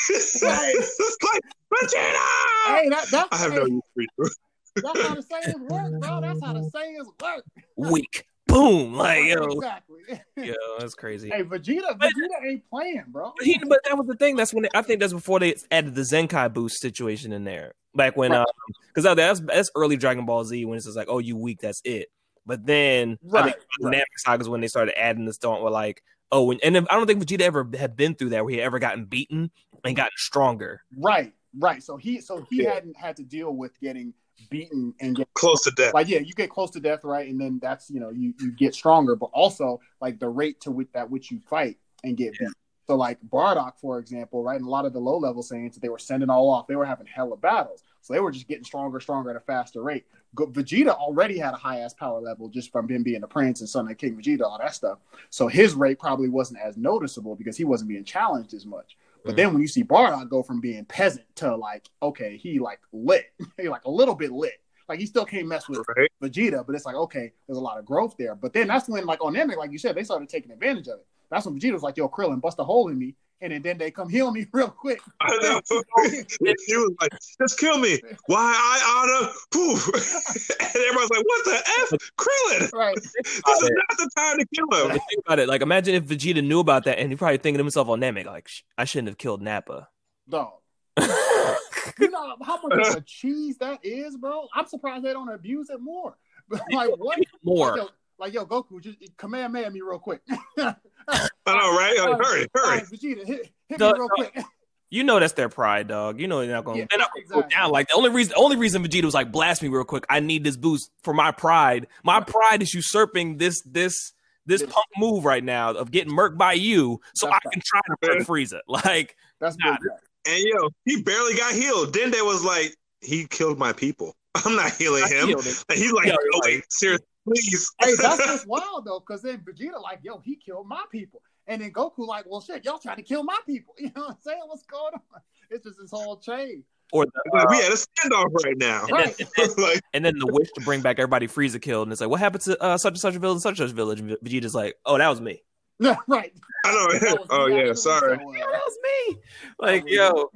S2: it's like, Vegeta!
S1: hey, that, that's,
S2: I have
S1: hey,
S2: no use for you.
S1: that's how the sayings work, bro. That's how the sayings work.
S3: Weak. Boom. Like yo,
S1: exactly.
S3: yo, that's crazy.
S1: Hey, Vegeta, Vegeta ain't playing, bro.
S3: But, he, but that was the thing. That's when they, I think that's before they added the Zenkai boost situation in there. Back when,
S1: Right.
S3: Um, because that's that's early Dragon Ball Z when it's just like, oh, you weak, that's it. But then I
S1: Right,
S3: think
S1: right.
S3: Namek Saga is when they started adding the stunt where like, oh, and, and then I don't think Vegeta ever had been through that where he had ever gotten beaten and gotten stronger.
S1: Right, right. So he, so he
S2: Yeah.
S1: hadn't had to deal with getting beaten and get
S2: Close to death.
S1: like yeah, you get close to death, right? And then that's you know you you get stronger, but also like the rate to which that which you fight and get beat. So like Bardock, for example, right? And a lot of the low level Saiyans that they were sending all off, they were having hella battles, so they were just getting stronger, stronger at a faster rate. Vegeta already had a high ass power level just from him being the prince and son of King Vegeta, all that stuff. So his rate probably wasn't as noticeable because he wasn't being challenged as much. But
S3: Mhm.
S1: then when you see Bardock go from being peasant to like, okay, he like lit, he like a little bit lit. Like he still can't mess with
S2: Right?
S1: Vegeta, but it's like okay, there's a lot of growth there. But then that's when like on Namek, like you said, they started taking advantage of it. That's when Vegeta was like, "Yo, Krillin, bust a hole in me," and then, then they come heal me real quick.
S2: I know. he was like, just kill me. Why I honor poof. and everyone's like, what the F? Krillin!
S1: Right?
S2: This is not the time to kill him.
S3: Think about it. Like, imagine if Vegeta knew about that and he probably thinking to himself on Namek, like, I shouldn't have killed Nappa.
S1: Dog. You know how much of a cheese that is, bro? I'm surprised they don't abuse it more. Like what?
S3: More.
S1: Like, yo, like, yo, Goku, just command man me real quick.
S2: I know, right? Like, uh,
S1: hurry,
S2: hurry.
S1: right, Vegeta, hit, hit
S3: Dog,
S1: me real
S3: dog.
S1: quick.
S3: You know that's their pride, dog. You know they're not going.
S1: Yeah,
S3: they're not going to go down. Like the only reason, the only reason Vegeta was like, "Blast me real quick. I need this boost for my pride. My pride is usurping this this this
S1: This-
S3: punk move right now of getting murked by you, so
S1: That's
S3: I can try to murk Frieza." Like,
S1: That's
S3: Nah,
S1: big.
S2: And yo, he barely got healed. Dende was like, he killed my people. I'm not healing
S3: I
S2: him.
S3: killed it.
S2: He's like,
S3: Yo, like-
S2: seriously, please.
S1: Hey, that's just wild though, because then Vegeta like, yo, he killed my people, and then Goku like, well, shit, y'all trying to kill my people. You know what I'm saying? What's going on? It's just this whole chain.
S3: or the,
S2: Like, we had a standoff right now.
S3: and, then,
S1: Right.
S3: and, then,
S2: like,
S3: and then the wish to bring back everybody Frieza killed, and it's like, what happened to uh, such and such a village, such and such village? And Vegeta's like, "Oh, that was me.
S1: right.
S2: I know. Oh
S1: me,
S2: yeah, sorry.
S1: uh,
S3: Yeah, that was me." Like, yo,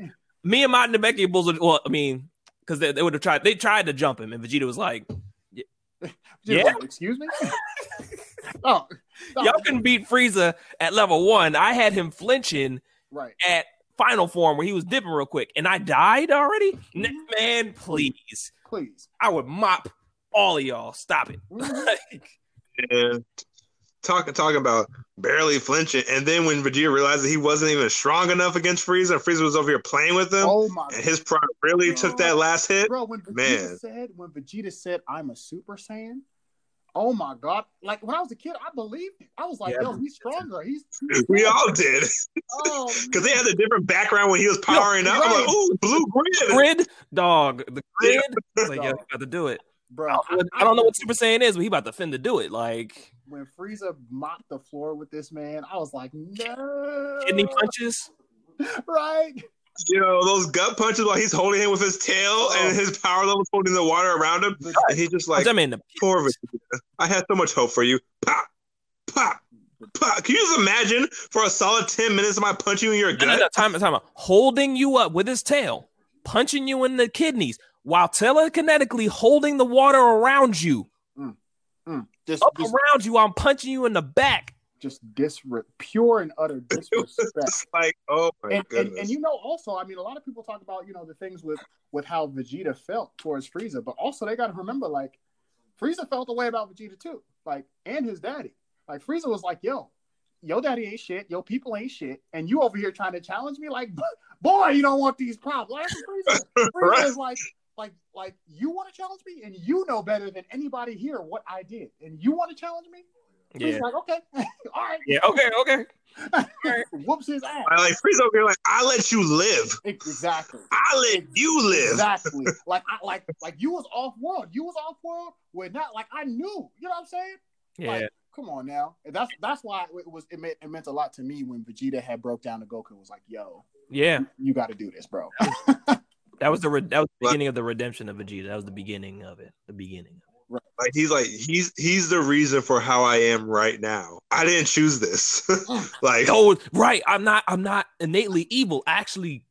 S3: me and my Namekians bulls. Well, I mean, because they, they would have tried. They tried to jump him, and Vegeta was like,
S1: Vegeta
S3: Yeah.
S1: like, Excuse me. oh, no,
S3: Y'all can beat Frieza at level one. I had him flinching
S1: right.
S3: at final form where he was dipping real quick, and I died already. Mm-hmm. Man, please,
S1: Please.
S3: I would mop all of y'all. Stop it. Like,
S2: And talking talking about barely flinching, and then when Vegeta realized that he wasn't even strong enough against Frieza, and Frieza was over here playing with him,
S1: Oh my
S2: and his pride really took that last hit.
S1: bro. When Vegeta
S2: Man.
S1: said, when Vegeta said, "I'm a Super Saiyan," Oh my god! Like when I was a kid, I believed it. I was like,
S3: Yeah.
S1: "Yo, he's stronger. He's."
S2: We all did
S1: Oh,
S2: because they had a different background when he was powering up. I'm like, ooh, blue grid.
S3: Grid dog, the grid.
S2: Yeah.
S3: Like, yeah, about to do it.
S1: bro.
S3: I don't, I don't know what Super Saiyan is, but he about to fin to do it. Like
S1: when Frieza mopped the floor with this man, I was like, "No!"
S3: kidney punches.
S1: right?
S2: You know those gut punches while he's holding him with his tail
S1: Oh.
S2: and his power levels holding the water around him, and he's just like,
S3: I mean,
S2: poor Vegeta. I had so much hope for you. Pop, pop, pop. Can you just imagine for a solid ten minutes of my punching you in your
S3: no, no,
S2: gut?
S3: no, time, time out. Holding you up with his tail, punching you in the kidneys, while telekinetically holding the water around you,
S1: Mm. Just,
S3: up
S1: just,
S3: around you. I'm punching you in the back.
S1: Just disre- pure and utter disrespect.
S2: like, oh my
S1: and, and
S2: goodness.
S1: and you know also i mean a lot of people talk about you know the things with with how vegeta felt towards frieza but also they got to remember like frieza felt the way about vegeta too like and his daddy like frieza was like yo yo daddy ain't shit yo people ain't shit and you over here trying to challenge me like boy you don't want these problems like frieza, frieza is like like like you want to challenge me and you know better than anybody here what i did and you want to challenge me
S3: Yeah.
S1: He's like okay all right
S3: Yeah. Okay. Okay.
S1: whoops his ass
S2: I like Freeze over here, like I let you live.
S1: exactly
S2: I let you live.
S1: Exactly. like I like like you was off world. You was off world with not like I knew. You know what I'm saying?
S3: Yeah.
S1: Like, come on now. And that's that's why it was it meant it meant a lot to me when Vegeta had broke down to Goku and was like, "Yo,
S3: Yeah.
S1: you got to do this, bro."
S3: That was the re- that was the beginning of the redemption of Vegeta. That was the beginning of it. The beginning.
S2: Like he's like he's he's the reason for how I am right now. I didn't choose this. like
S3: Oh, right. I'm not. I'm not innately evil. I actually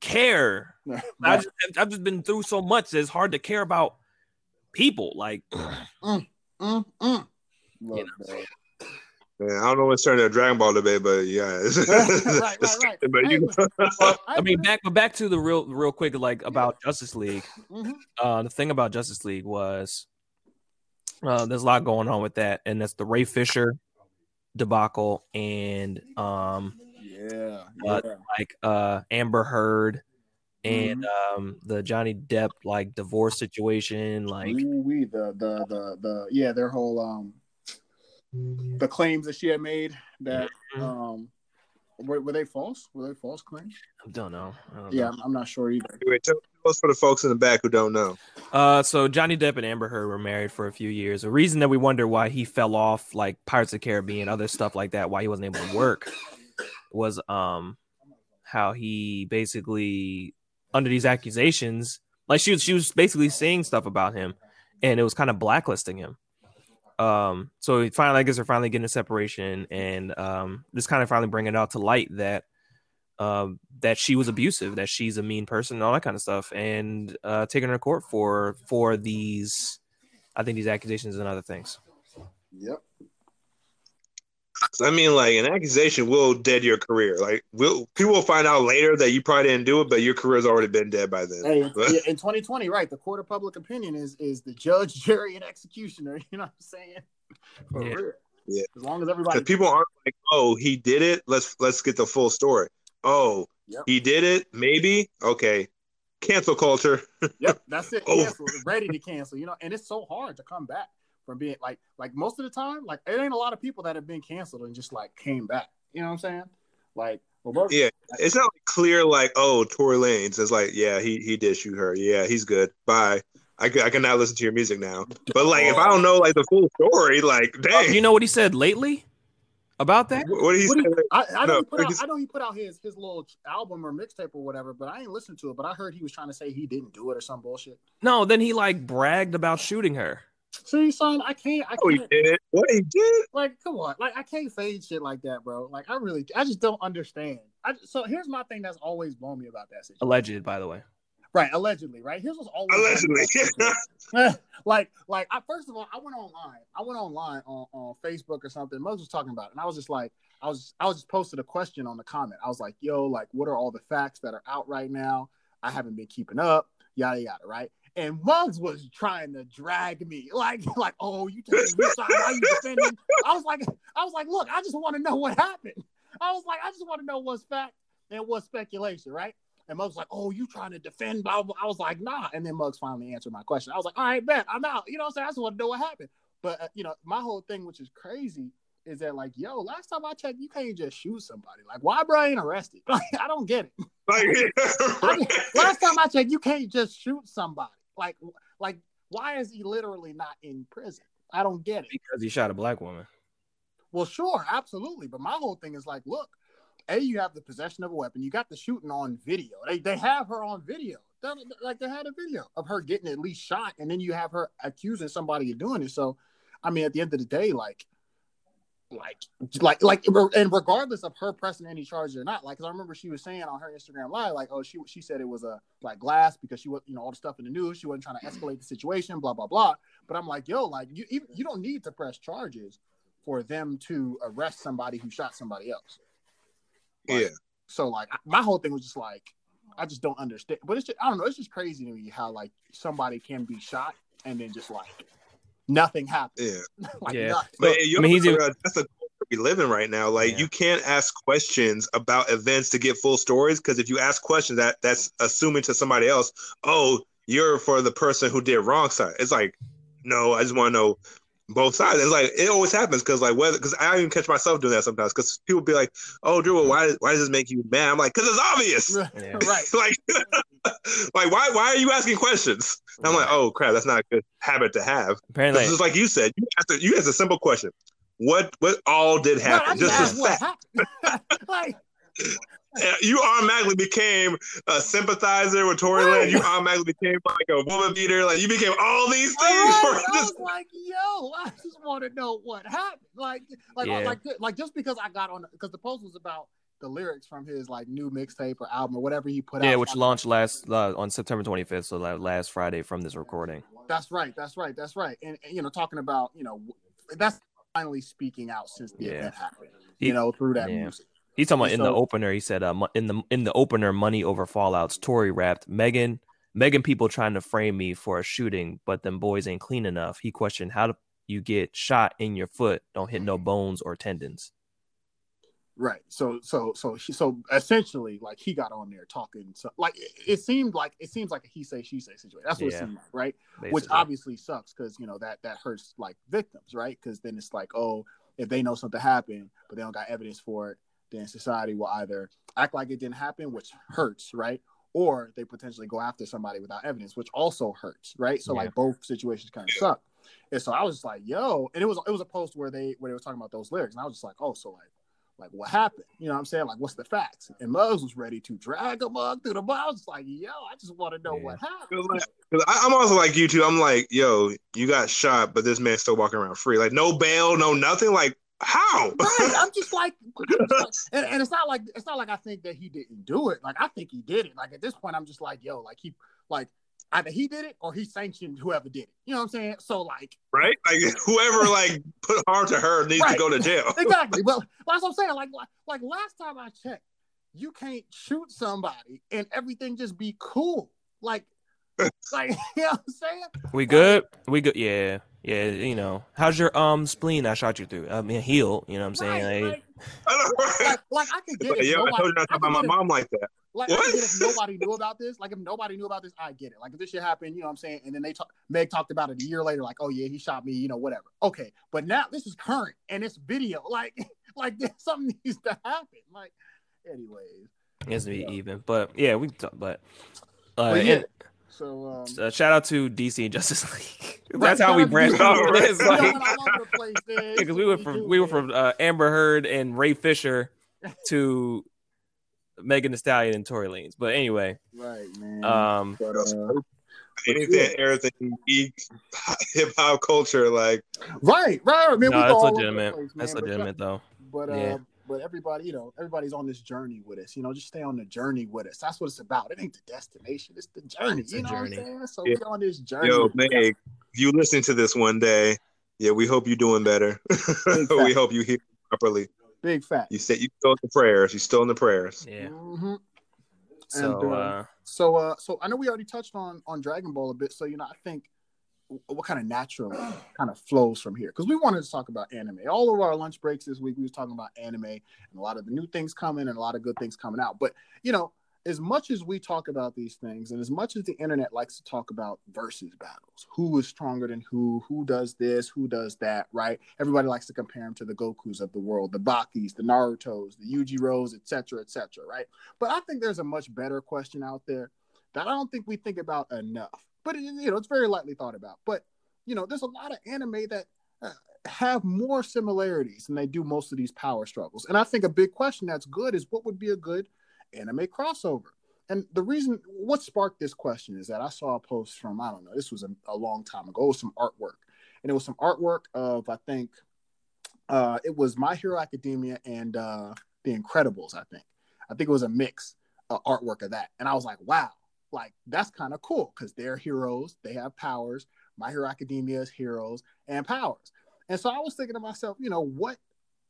S3: care. I just, I've just been through so much that it's hard to care about people. Like,
S1: Mm, mm. Look, man.
S2: man, I don't know what's turning to a Dragon Ball debate, but yeah.
S1: right, right, right.
S2: But you
S1: Hey,
S3: I mean, back but back to the real, real quick, like about Justice League.
S1: Mhm.
S3: Uh, the thing about Justice League was uh, there's a lot going on with that, and that's the Ray Fisher debacle and um
S1: Yeah,
S3: Uh, like uh Amber Heard and um the Johnny Depp like divorce situation like
S1: Ooh, we the the the the yeah, their whole um the claims that she had made that
S3: Mhm.
S1: um were, were they false? Were they false claims?
S3: I don't know. I don't
S1: Yeah,
S3: know.
S1: I'm, I'm not sure either.
S2: Anyway, tell tell us for the folks in the back who don't know.
S3: Uh so Johnny Depp and Amber Heard were married for a few years. The reason that we wonder why he fell off like Pirates of the Caribbean, other stuff like that, why he wasn't able to work was um how he basically under these accusations, like she was she was basically saying stuff about him and it was kind of blacklisting him. Um so finally I guess they're finally getting a separation and um this kind of finally bringing out to light that um, that she was abusive, that she's a mean person, and all that kind of stuff, and uh, taking her to court for for these, I think these accusations and other things.
S1: Yep.
S2: 'Cause I mean, like an accusation will dead your career. Like, will people will find out later that you probably didn't do it, but your career's already been dead by then.
S1: Hey, yeah, in 2020, right? The court of public opinion is is the judge, jury, and executioner. You know what I'm saying? For
S3: Yeah.
S1: real.
S2: Yeah.
S1: As long as everybody.
S2: People aren't like, oh, he did it. Let's let's get the full story. Oh,
S1: Yep.
S2: he did it. Maybe okay. Cancel culture.
S1: Yep, that's it.
S2: Oh.
S1: Cancel. Ready to cancel. You know, and it's so hard to come back from being like like most of the time, like it ain't a lot of people that have been canceled and just like came back. You know what I'm saying? Like, well, most-
S2: Yeah, it's not clear like, oh, Tory Lanez. It's like, yeah, he he did shoot her. Yeah, he's good. Bye. I can, I can now listen to your music now. But like, if I don't know like the full story, like, oh, dang,
S3: You know what he said lately about that?
S2: what did he
S1: What
S2: say?
S1: do you- I, I know
S2: No,
S1: he put out,
S2: because-
S1: I know he put out his his little album or mixtape or whatever, but I ain't listened to it. But I heard he was trying to say he didn't do it or some bullshit.
S3: No, then he like bragged about shooting her.
S1: See, son, I can't, I
S2: Oh, he did it. What he did?
S1: like, come on, like, I can't fade shit like that, bro. Like, I really, I just don't understand. I, so here's my thing that's always blown me about that situation.
S3: Alleged, by the way.
S1: Right, allegedly, right. Here's what's always
S2: Allegedly.
S1: like, like, I first of all, I went online. I went online on, on Facebook or something. Muggs was talking about it, and I was just like, I was, I was just posted a question on the comment. I was like, "Yo, like, what are all the facts that are out right now? I haven't been keeping up, yada yada, right?" And Muggs was trying to drag me, like, like, "Oh, you taking this side? Why you defending?" I was like, I was like, "Look, I just want to know what happened." I was like, I just want to know what's fact and what's speculation, right? And Muggs was like, oh, you trying to defend blah, blah. I was like, nah. And then Muggs finally answered my question. I was like, all right, bet, I'm out. You know what I'm saying? I just want to know what happened. but uh, you know, my whole thing, which is crazy, is that like, yo, last time I checked, you can't just shoot somebody. Like, why Brian ain't arrested? Like, I don't get it.
S2: Like,
S1: I mean, last time I checked, you can't just shoot somebody. Like, like, why is he literally not in prison? I don't get it.
S3: because he shot a black woman.
S1: Well, sure, absolutely. But my whole thing is like, look, A, you have the possession of a weapon. You got the shooting on video. They they have her on video. They- like they had a video of her getting at least shot, and then you have her accusing somebody of doing it. So, I mean, at the end of the day, like, like, like, like, and regardless of her pressing any charges or not, like, 'cause I remember she was saying on her Instagram live, like, oh, she she said it was a like glass because she was, you know, all the stuff in the news. She wasn't trying to escalate the situation, blah blah blah. But I'm like, yo, like, you you don't need to press charges for them to arrest somebody who shot somebody else. Like,
S2: yeah.
S1: So like my whole thing was just like I just don't understand. But it's just I don't know. It's just crazy to me how like somebody can be shot and then just like nothing happened.
S2: Yeah.
S1: like
S3: Yeah.
S1: nothing.
S2: But you
S3: I mean, he's
S2: also
S3: even-
S2: that's the culture we live in right now. Like
S3: Yeah.
S2: you can't ask questions about events to get full stories because if you ask questions, that that's assuming to somebody else, oh, you're for the person who did wrong side. It's like, no, I just want to know both sides. It's like it always happens because like whether because I even catch myself doing that sometimes because people be like, oh, Drew, why why does this make you mad? I'm like, because it's obvious.
S3: Yeah.
S1: right.
S2: like, like why why are you asking questions? And I'm like, oh crap, that's not a good habit to have.
S3: Apparently,
S2: Because just like you said, you asked a, you asked a simple question. What what all did
S1: Right, I
S2: happen?
S1: just
S2: just as fact.
S1: like
S2: And You automatically became a sympathizer with Tory
S1: Right.
S2: Lanez. You automatically became like a woman beater. Like you became all these things
S1: Right,
S2: for
S1: I
S2: just
S1: was like, yo, I just want to know what happened. Like, like,
S3: Yeah.
S1: like, like, just because I got on, because the post was about the lyrics from his like new mixtape or album or whatever he put out.
S3: yeah, which
S1: So I-
S3: launched last uh, on September 25th, so la- last Friday from this recording.
S1: That's right. That's right. That's right. And, and, you know, talking about you know, that's finally speaking out since the
S3: Yeah.
S1: event happened. You know, through that
S3: yeah.
S1: music.
S3: He's talking about in the opener. He said, uh, in the in the opener, money over fallouts. Tory rapped, Megan, Megan, people trying to frame me for a shooting, but them boys ain't clean enough. He questioned, how do you get shot in your foot? Don't hit no bones or tendons.
S1: Right. So so so he, so essentially like he got on there talking so like it, it seemed like it seems like a he say she say situation. That's what
S3: Yeah.
S1: it seemed like, right? Which obviously sucks because you know that that hurts like victims, right? Because then it's like, oh, if they know something happened but they don't got evidence for it, then society will either act like it didn't happen, which hurts, right? Or they potentially go after somebody without evidence, which also hurts, right? So
S3: Yeah.
S1: like both situations kind of suck. And so I was just like, yo, and it was it was a post where they where they were talking about those lyrics, and I was just like, oh, so like like what happened? You know what I'm saying? Like what's the facts? And Muggs was ready to drag a mug through the mud. I was just like, yo, I just want to know
S3: Yeah.
S1: what happened.
S2: Cause like, 'cause I, I'm also like you too. I'm like, yo, you got shot, but this man's still walking around free. Like no bail, no nothing. Like how?
S1: right. I'm just like, I'm just like- and, and it's not like it's not like I think that he didn't do it. Like I think he did it. Like at this point, I'm just like, yo, like he like either he did it or he sanctioned whoever did it. You know what I'm saying? So like
S2: right? Like whoever like put harm to her needs to go to jail.
S1: exactly. Well, that's what I'm saying. Like like, like last time I checked, you can't shoot somebody and everything just be cool. Like like you know what I'm saying?
S3: we good? We good? Yeah, yeah. You know, how's your um spleen? I shot you through. I mean, heal. You know what I'm saying?
S1: Right,
S3: Like,
S1: like,
S2: I know,
S1: like, like I could get
S2: Like,
S1: it.
S2: yo, I told you not to
S1: I
S2: talk about my
S1: it.
S2: mom like that.
S1: Like
S2: What?
S1: I get if nobody knew about this, like if nobody knew about this, I get it. Like if this shit happened, you know what I'm saying, and then they talk Meg talked about it a year later, like, oh yeah, he shot me, you know, whatever. Okay. But now this is current and it's video. Like like something needs to happen. Like, anyways.
S3: it has to be even. But yeah, we. Talk, but uh,
S1: But yeah,
S3: and,
S1: so um
S3: uh, shout out to DC and Justice League. That's how we branched
S1: DC.
S3: off.
S2: Right.
S3: Like
S1: jumping all over the place, man.
S3: because we went from we were from uh, Amber Heard and Ray Fisher to Megan Thee Stallion and Tory Lanez. But anyway,
S1: right, man.
S3: um,
S1: but, uh,
S2: Anything, everything, hip hop culture, like
S1: right, right, man. we
S3: no,
S1: go
S3: that's
S1: all over the
S3: legitimate.
S1: place,
S3: That's.
S1: But-
S3: legitimate though.
S1: But uh,
S3: Yeah.
S1: But everybody, you know, everybody's on this journey with us. You know, just stay on the journey with us. That's what it's about. It ain't the destination; it's the journey.
S3: It's
S1: you know
S3: journey.
S1: what I'm saying? So
S2: Yeah.
S1: we on this journey.
S2: yo,
S1: with us.
S2: Meg, if you listen to this one day, yeah, we hope you're doing better. we hope you hear properly.
S1: Big fact.
S2: You said you still in the prayers. You still in the prayers.
S3: Yeah.
S1: Mhm.
S3: So
S1: And, uh,
S3: uh,
S1: So, uh, so I know we already touched on on Dragon Ball a bit. So you know, I think what kind of naturally kind of flows from here because we wanted to talk about anime. All of our lunch breaks this week, we was talking about anime and a lot of the new things coming and a lot of good things coming out. But you know, as much as we talk about these things, and as much as the internet likes to talk about versus battles, who is stronger than who, who does this, who does that, right? Everybody likes to compare them to the Goku's of the world, the Bakis, the Naruto's, the Yujiros, etc., etc., right? But I think there's a much better question out there that I don't think we think about enough. But it, you know, it's very lightly thought about. But you know, there's a lot of anime that uh, have more similarities than they do most of these power struggles. And I think a big question that's good is what would be a good anime crossover. And the reason what sparked this question is that I saw a post from I don't know this was a, a long time ago. It was some artwork, and it was some artwork of I think uh, it was My Hero Academia and uh, The Incredibles. I think I think it was a mix uh, artwork of that, and I was like, wow, like that's kind of cool because they're heroes, they have powers. My Hero Academia is heroes and powers, and so I was thinking to myself, you know, what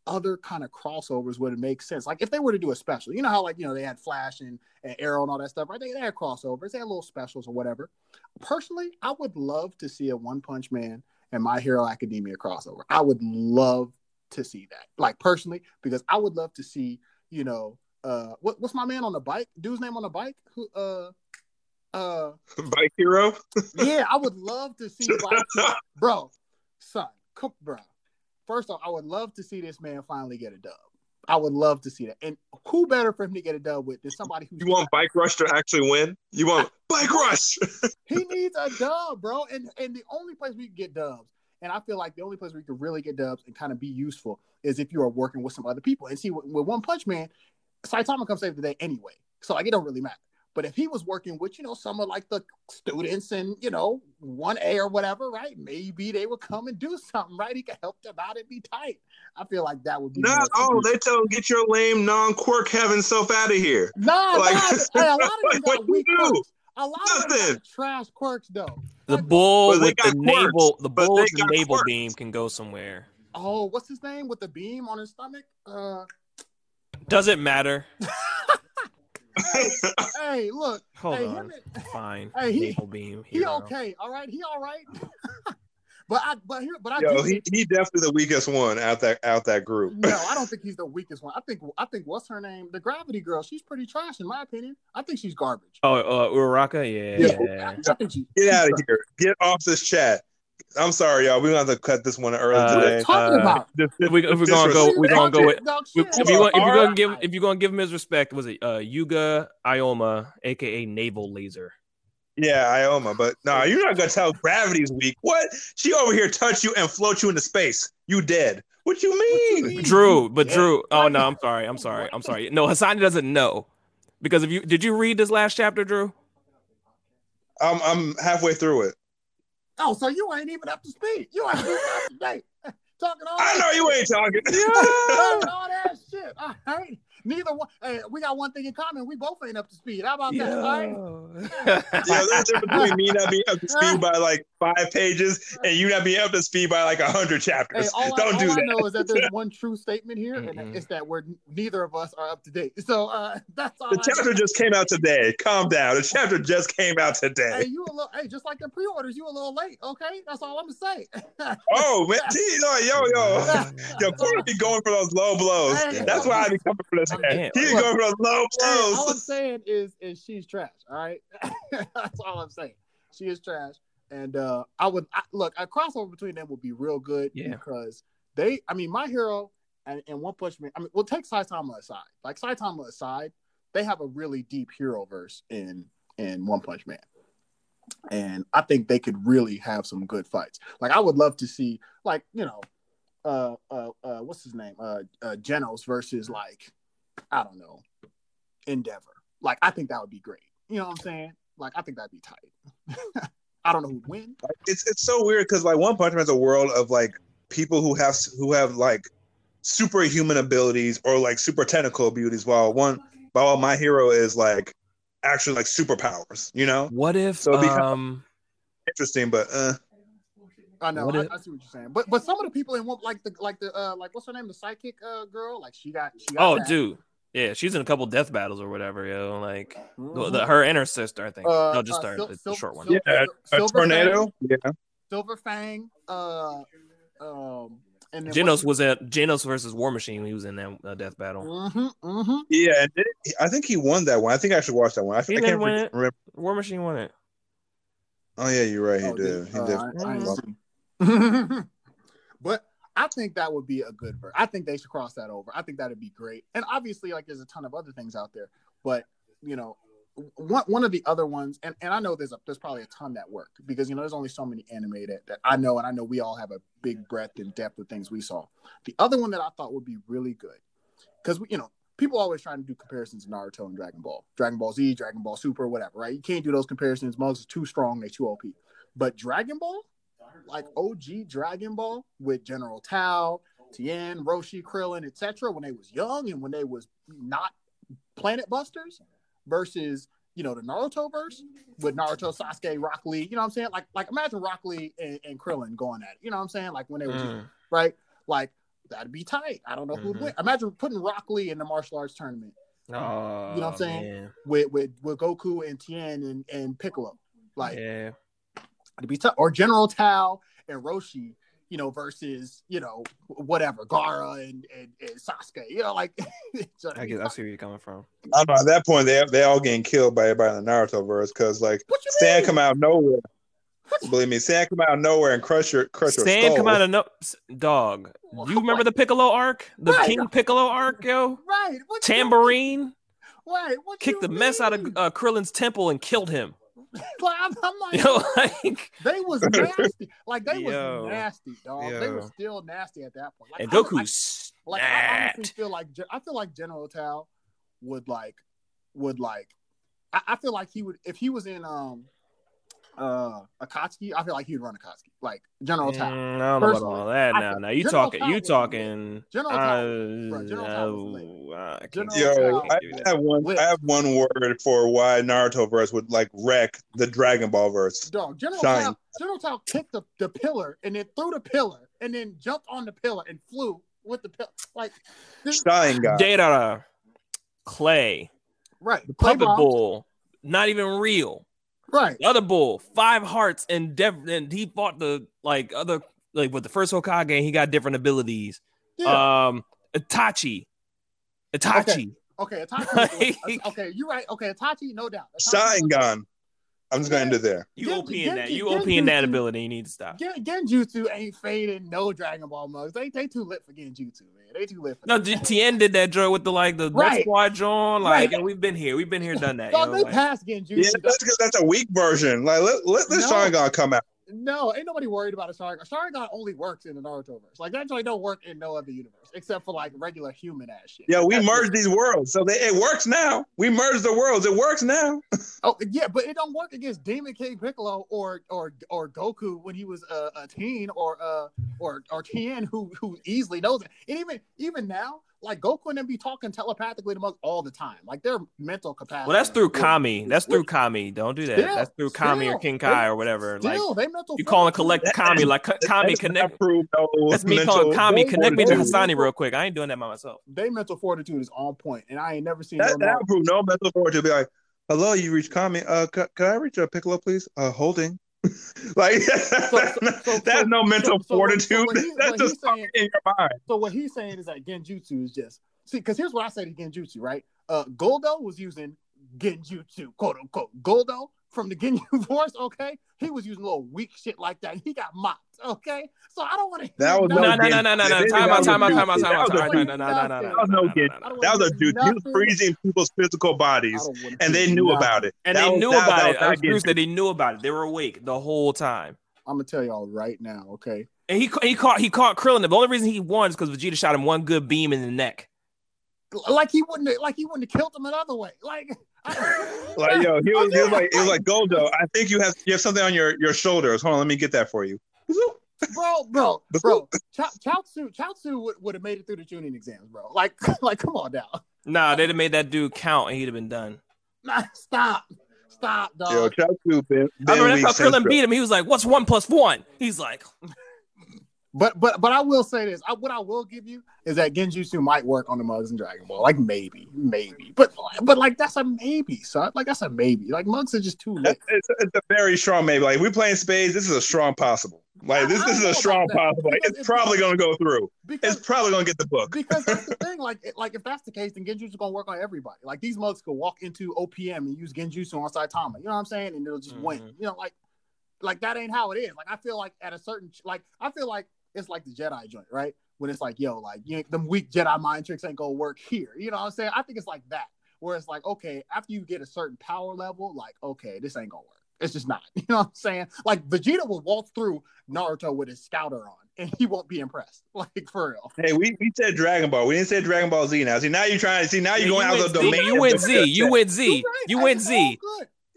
S1: other kind of crossovers would it make sense? Like if they were to do a special, you know how like you know they had Flash and, and Arrow and all that stuff, right? They, they had crossovers, they had little specials or whatever. Personally, I would love to see a One Punch Man and My Hero Academia crossover. I would love to see that, like personally, because I would love to see, you know, uh, what, what's my man on the bike? Dude's name on the bike? Who, uh, uh,
S2: Bike Hero.
S1: yeah, I would love to see Bike, bro, son, cook, bro first off, I would love to see this man finally get a dub. I would love to see that. And who better for him to get a dub with than somebody who
S2: You want Bike Rush to actually win? You want Bike Rush?
S1: he needs a dub, bro. And and the only place we can get dubs, and I feel like the only place we can really get dubs and kind of be useful is if you are working with some other people. And see, with, with One Punch Man, Saitama comes save the day anyway, so like it don't really matter. But if he was working with, you know, some of like the students and, you know, 1A or whatever, right? Maybe they would come and do something, right? He could help them out and be tight. I feel like that would be.
S2: Not oh, they tell him get your lame non quirk having self out of here.
S1: Nah, like, nah, hey, a lot of them got weak quirks. A lot Nothing. of them trash quirks though.
S3: The like, bull with the quirks, navel, the bull with the navel quirks. beam can go somewhere.
S1: Oh, what's his name with the beam on his stomach? Uh,
S3: does it matter?
S1: hey, hey, look.
S3: Hold
S1: hey,
S3: on. Fine.
S1: Hey, he,
S3: Navel beam.
S1: He okay. All right. He all right. but I, but here, but I.
S2: Yo, he, he definitely the weakest one out that out that group.
S1: no, I don't think he's the weakest one. I think I think what's her name? The Gravity Girl. She's pretty trash in my opinion. I think she's garbage.
S3: Oh, uh, Uraraka. Yeah.
S1: yeah. I, I she,
S2: Get out of here. Get off this chat. I'm sorry, y'all. We're gonna have to cut this one early
S1: uh,
S2: today.
S1: Talking uh, about?
S3: If, we, if we're gonna go, we're gonna go with. If you want, if you're gonna give, if you're gonna give him his respect, was it uh, Yuga Ioma, aka Navel Laser?
S2: Yeah, Ioma. But no, nah, you're not gonna tell gravity's weak. What? She over here touch you and float you into space. You dead. What you mean? What you mean?
S3: Drew, but yeah. Drew. Oh no, I'm sorry. I'm sorry. I'm sorry. No, Hassani doesn't know because if you did you read this last chapter, Drew?
S2: I'm I'm halfway through it.
S1: Oh, so you ain't even up to speed. You ain't even up to date. Talking all
S2: I know you ain't talking.
S1: talking all that shit. I right. Neither one. Hey, we got one thing in common. We both ain't up to speed. How about that? All right.
S2: yeah, there's a difference between me not being up to speed by like five pages and you not being up to speed by like a hundred chapters. Hey, Don't
S1: I,
S2: do
S1: all
S2: that.
S1: I know is that there's one true statement here, mm-hmm. and it's that we're neither of us are up to date. So uh, that's all.
S2: The I chapter know. just came out today. Calm down. The chapter just came out today.
S1: Hey, you a little. Hey, just like the pre-orders, you a little late. Okay, that's all I'm gonna say.
S2: oh man, yo, yo, yo, Corey be going for those low blows. Hey, that's why I be coming for this. Man. He be going for those low blows.
S1: all I'm saying is, is she's trash. All right, that's all I'm saying. She is trash. And uh, I would I, look a crossover between them would be real good
S3: yeah.
S1: because they, I mean, my hero and, and One Punch Man. I mean, we'll take Saitama aside. Like Saitama aside, they have a really deep hero verse in in One Punch Man, and I think they could really have some good fights. Like I would love to see, like you know, uh, uh, uh what's his name, uh, uh, Genos versus like, I don't know, Endeavor. Like I think that would be great. You know what I'm saying? Like I think that'd be tight. I don't know who'd win.
S2: It's it's so weird because like One Punch Man is a world of like people who have who have like superhuman abilities or like super technical abilities, while one while my hero is like actually like superpowers. You know?
S3: What if so um
S2: interesting, but uh.
S1: I know, I, I, see what you're saying, but but some of the people in one like the like the uh like what's her name, the psychic uh girl, like she got she got
S3: oh
S1: that.
S3: dude, yeah, she's in a couple death battles or whatever, yo. Like mm-hmm. the, her and her sister, I think. Uh, no, just uh, her, Sil- the short one.
S2: Yeah, a tornado.
S1: Fang,
S2: yeah.
S1: Silver Fang, uh, um, And
S3: Genos was at Genos versus War Machine when he was in that uh, death battle.
S1: Mm-hmm, mm-hmm.
S2: Yeah, and it- I think he won that one. I think I should watch that one. I,
S3: He
S2: I
S3: didn't
S2: can't
S3: win it.
S2: remember.
S3: War Machine won it.
S2: Oh yeah, you're right. He
S1: Oh,
S2: did. He
S1: uh,
S2: did.
S1: I- But I think that would be a good verse. I think they should cross that over. I think that'd be great. And obviously, like there's a ton of other things out there, but you know, one one of the other ones, and, and I know there's a there's probably a ton that work because you know there's only so many anime that, that I know, and I know we all have a big breadth and depth of things we saw. The other one that I thought would be really good, because you know people always trying to do comparisons to Naruto and Dragon Ball, Dragon Ball Z, Dragon Ball Super, whatever, right? You can't do those comparisons. Mugs is too strong, they too OP. But Dragon Ball, like OG Dragon Ball with General Tao, Tien, Roshi, Krillin, etc., when they was young and when they was not planet busters, versus you know the Naruto verse with Naruto, Sasuke, Rock Lee. You know what I'm saying? Like like imagine Rock Lee and, and Krillin going at it. You know what I'm saying? Like when they were
S3: Mm.
S1: right? Like that'd be tight. I don't know who'd
S3: Mhm.
S1: win. Imagine putting Rock Lee in the martial arts tournament
S3: Oh,
S1: You know what I'm saying?
S3: man.
S1: with with, with Goku and Tien and, and Piccolo. Like
S3: yeah.
S1: It'd be tough. Or General Tao and Roshi, you know, versus, you know, whatever, Gaara and, and, and Sasuke. You know, like so
S3: I
S1: be
S3: get. I see where you're coming from.
S2: I don't know. At that point, they they all getting killed by everybody in the Naruto verse because like
S1: What you
S2: Sand
S1: mean?
S2: come out of nowhere. Believe me, Sand come out of nowhere and crush your crush your
S3: Sand come out of no dog. You remember the Piccolo arc, the
S1: Right.
S3: King Piccolo arc, yo?
S1: Right. What you
S3: Tambourine
S1: mean? Right. What
S3: kicked
S1: you
S3: the mess out of uh, Krillin's temple and killed him.
S1: Like, I'm, I'm like,
S3: Yo, like,
S1: they was nasty. Like they
S3: Yo.
S1: was nasty, dog. They were still nasty at that point. Like,
S3: and
S1: I- I-
S3: Goku
S1: like I honestly feel like I feel like General Tao would like would like I, I feel like he would if he was in um uh Akatsuki, I feel like he'd run Akatsuki. Like General Tao.
S3: Mm, I don't know about all that
S1: I
S3: now.
S1: think
S3: Now you
S1: General
S3: talking,
S1: Tao
S3: you
S1: was
S3: talking.
S1: General
S3: uh,
S1: Tao was- bro, General Tao was
S3: uh, I can't
S1: General
S3: do
S2: Yo,
S3: that.
S1: Tao-
S3: I
S2: I
S3: can't do that.
S2: have one.
S1: Lit.
S2: I have one word for why Naruto verse would like wreck the Dragon Ball verse.
S1: Dog, General
S2: Shine.
S1: Tao, General Tao kicked the, the pillar and then threw the pillar and then jumped on the pillar and flew with the pillar. Like this,
S2: Sharingan.
S3: Data, Clay,
S1: right.
S3: the
S1: Play
S3: puppet
S1: bombs.
S3: bull, not even real.
S1: Right.
S3: The other bull, five hearts, and dev- and he fought the like other like with the first Hokage, and he got different abilities.
S1: Yeah.
S3: Um, Itachi, Itachi.
S1: okay, Itachi. okay, you're right. Okay, Itachi, no doubt. Itachi,
S2: Sharingan. I'm just gonna end it there.
S3: You
S1: Gen-
S3: OP in that.
S1: Gen-
S3: You OP in that ability. You need to stop.
S1: Gen- Genjutsu ain't fading no Dragon Ball mugs. They they too lit for Genjutsu, man. They too lit for
S3: No,
S1: that.
S3: Tien did that joint with the like the
S1: Right.
S3: right. squad joint. Like,
S1: Right.
S3: we've been here. We've been here, done that.
S1: Dog,
S3: yo,
S1: they
S3: like-
S1: passed Genjutsu.
S2: Yeah,
S1: dog.
S2: that's because that's a weak version. Like let let this
S1: No.
S2: Sharingan come out.
S1: No, ain't nobody worried about a Sharingan. Sharingan only works in the Narutoverse. Like that joint don't work in no other universe except for like regular human ass shit.
S2: Yeah, we
S1: That's
S2: merged
S1: it.
S2: these worlds, so they, it works now. We merged the worlds. It works now.
S1: Oh yeah, but it don't work against Demon King Piccolo or or or Goku when he was a, a teen or uh or or Tien who who easily knows it. And even even now, like Goku and them be talking telepathically to Mug all the time. Like their mental capacity.
S3: Well, that's through Kami. That's through Kami. Don't do that.
S1: Still,
S3: that's through Kami or
S1: still,
S3: King
S1: they-
S3: Kai or whatever. Like
S1: they mental.
S3: you calling
S1: fortitude-
S3: collect Kami like Kami
S2: That's
S3: connect.
S2: not proof, no
S3: That's me
S2: mental-
S3: calling Kami. Connect me to
S1: they-
S3: Hassani real quick. I ain't doing that by myself.
S1: They mental fortitude is on point, and I ain't never seen
S2: That,
S1: no
S2: that
S1: Naruto-
S2: prove no mental fortitude. Be like, hello, you reached Kami. Uh, c- can I reach a Piccolo, please? Uh, holding. like
S1: so-
S2: that's no mental
S1: so- so-
S2: fortitude.
S1: so what he-
S2: that's just
S1: saying-
S2: in your mind.
S1: So what he's saying is that Genjutsu is just see, because here's what I say to Genjutsu, right? Uh Guldo was using Genjutsu, quote unquote. Guldo from the Ginyu Force, okay? He was using little weak shit like that. He got mocked, okay? So I don't want to
S2: That was
S3: No, no, no, no, no, no. Time out, time out, time out, time out, time out. No, no, no, no, no,
S2: That was no
S3: no,
S2: good.
S3: no, no.
S2: That was a dude. He was freezing people's physical bodies, and they knew about it.
S3: And they knew about
S2: that
S3: it.
S2: was not
S3: Bruce
S2: getting-
S3: said they knew about it. They were awake the whole time.
S1: I'm gonna tell y'all right now, okay?
S3: And he he caught he caught Krillin. The only reason he won is because Vegeta shot him one good beam in the neck.
S1: Like he wouldn't have, like he wouldn't have killed him another way. Like, I,
S2: Like yo, he was, he was like, he was like Guldo. I think you have you have something on your your shoulders. Hold on, let me get that for you.
S1: bro, bro, bro. Ch- Chaozu, Chaozu would, would have made it through the Chunin exams, bro. Like, like, come on now.
S3: Nah, they'd have made that dude count and he'd have been done.
S1: Nah, stop, stop, dog.
S2: Yo, Chaozu been,
S3: I remember
S2: weak
S3: that's how Krillin beat him. He was like, "What's one plus one?" He's like,
S1: But but but I will say this. I, what I will give you is that Genjutsu might work on the mugs in Dragon Ball. Like maybe, maybe. But but like that's a maybe, son. Like that's a maybe. Like mugs are just too lit.
S2: It's, it's a very strong maybe. Like we playing spades, this is a strong possible. Like this,
S1: I- I
S2: this is a strong possible. Like,
S1: because
S2: it's probably gonna go through.
S1: Because
S2: It's probably gonna get the book.
S1: because that's the thing. Like, like if that's the case, then Genjutsu gonna work on everybody. Like these mugs could walk into OPM and use Genjutsu on Saitama. You know what I'm saying? And it'll just win.
S3: Mhm.
S1: You know, like, like that ain't how it is. Like I feel like at a certain, like I feel like it's like the Jedi joint, right? When it's like, yo, like you ain't, them weak Jedi mind tricks ain't gonna work here. You know what I'm saying? I think it's like that, where it's like, okay, after you get a certain power level, like, okay, this ain't gonna work. It's just not. You know what I'm saying? Like Vegeta will walk through Naruto with his scouter on, and he won't be impressed. Like for real.
S2: Hey, we, we said Dragon Ball. We didn't say Dragon Ball Z now. See, now you're trying to see now you're going out
S3: of
S2: the domain.
S3: You
S2: of
S3: went Z. You went Z.
S1: You're right.
S3: You
S1: Hey,
S3: went Z.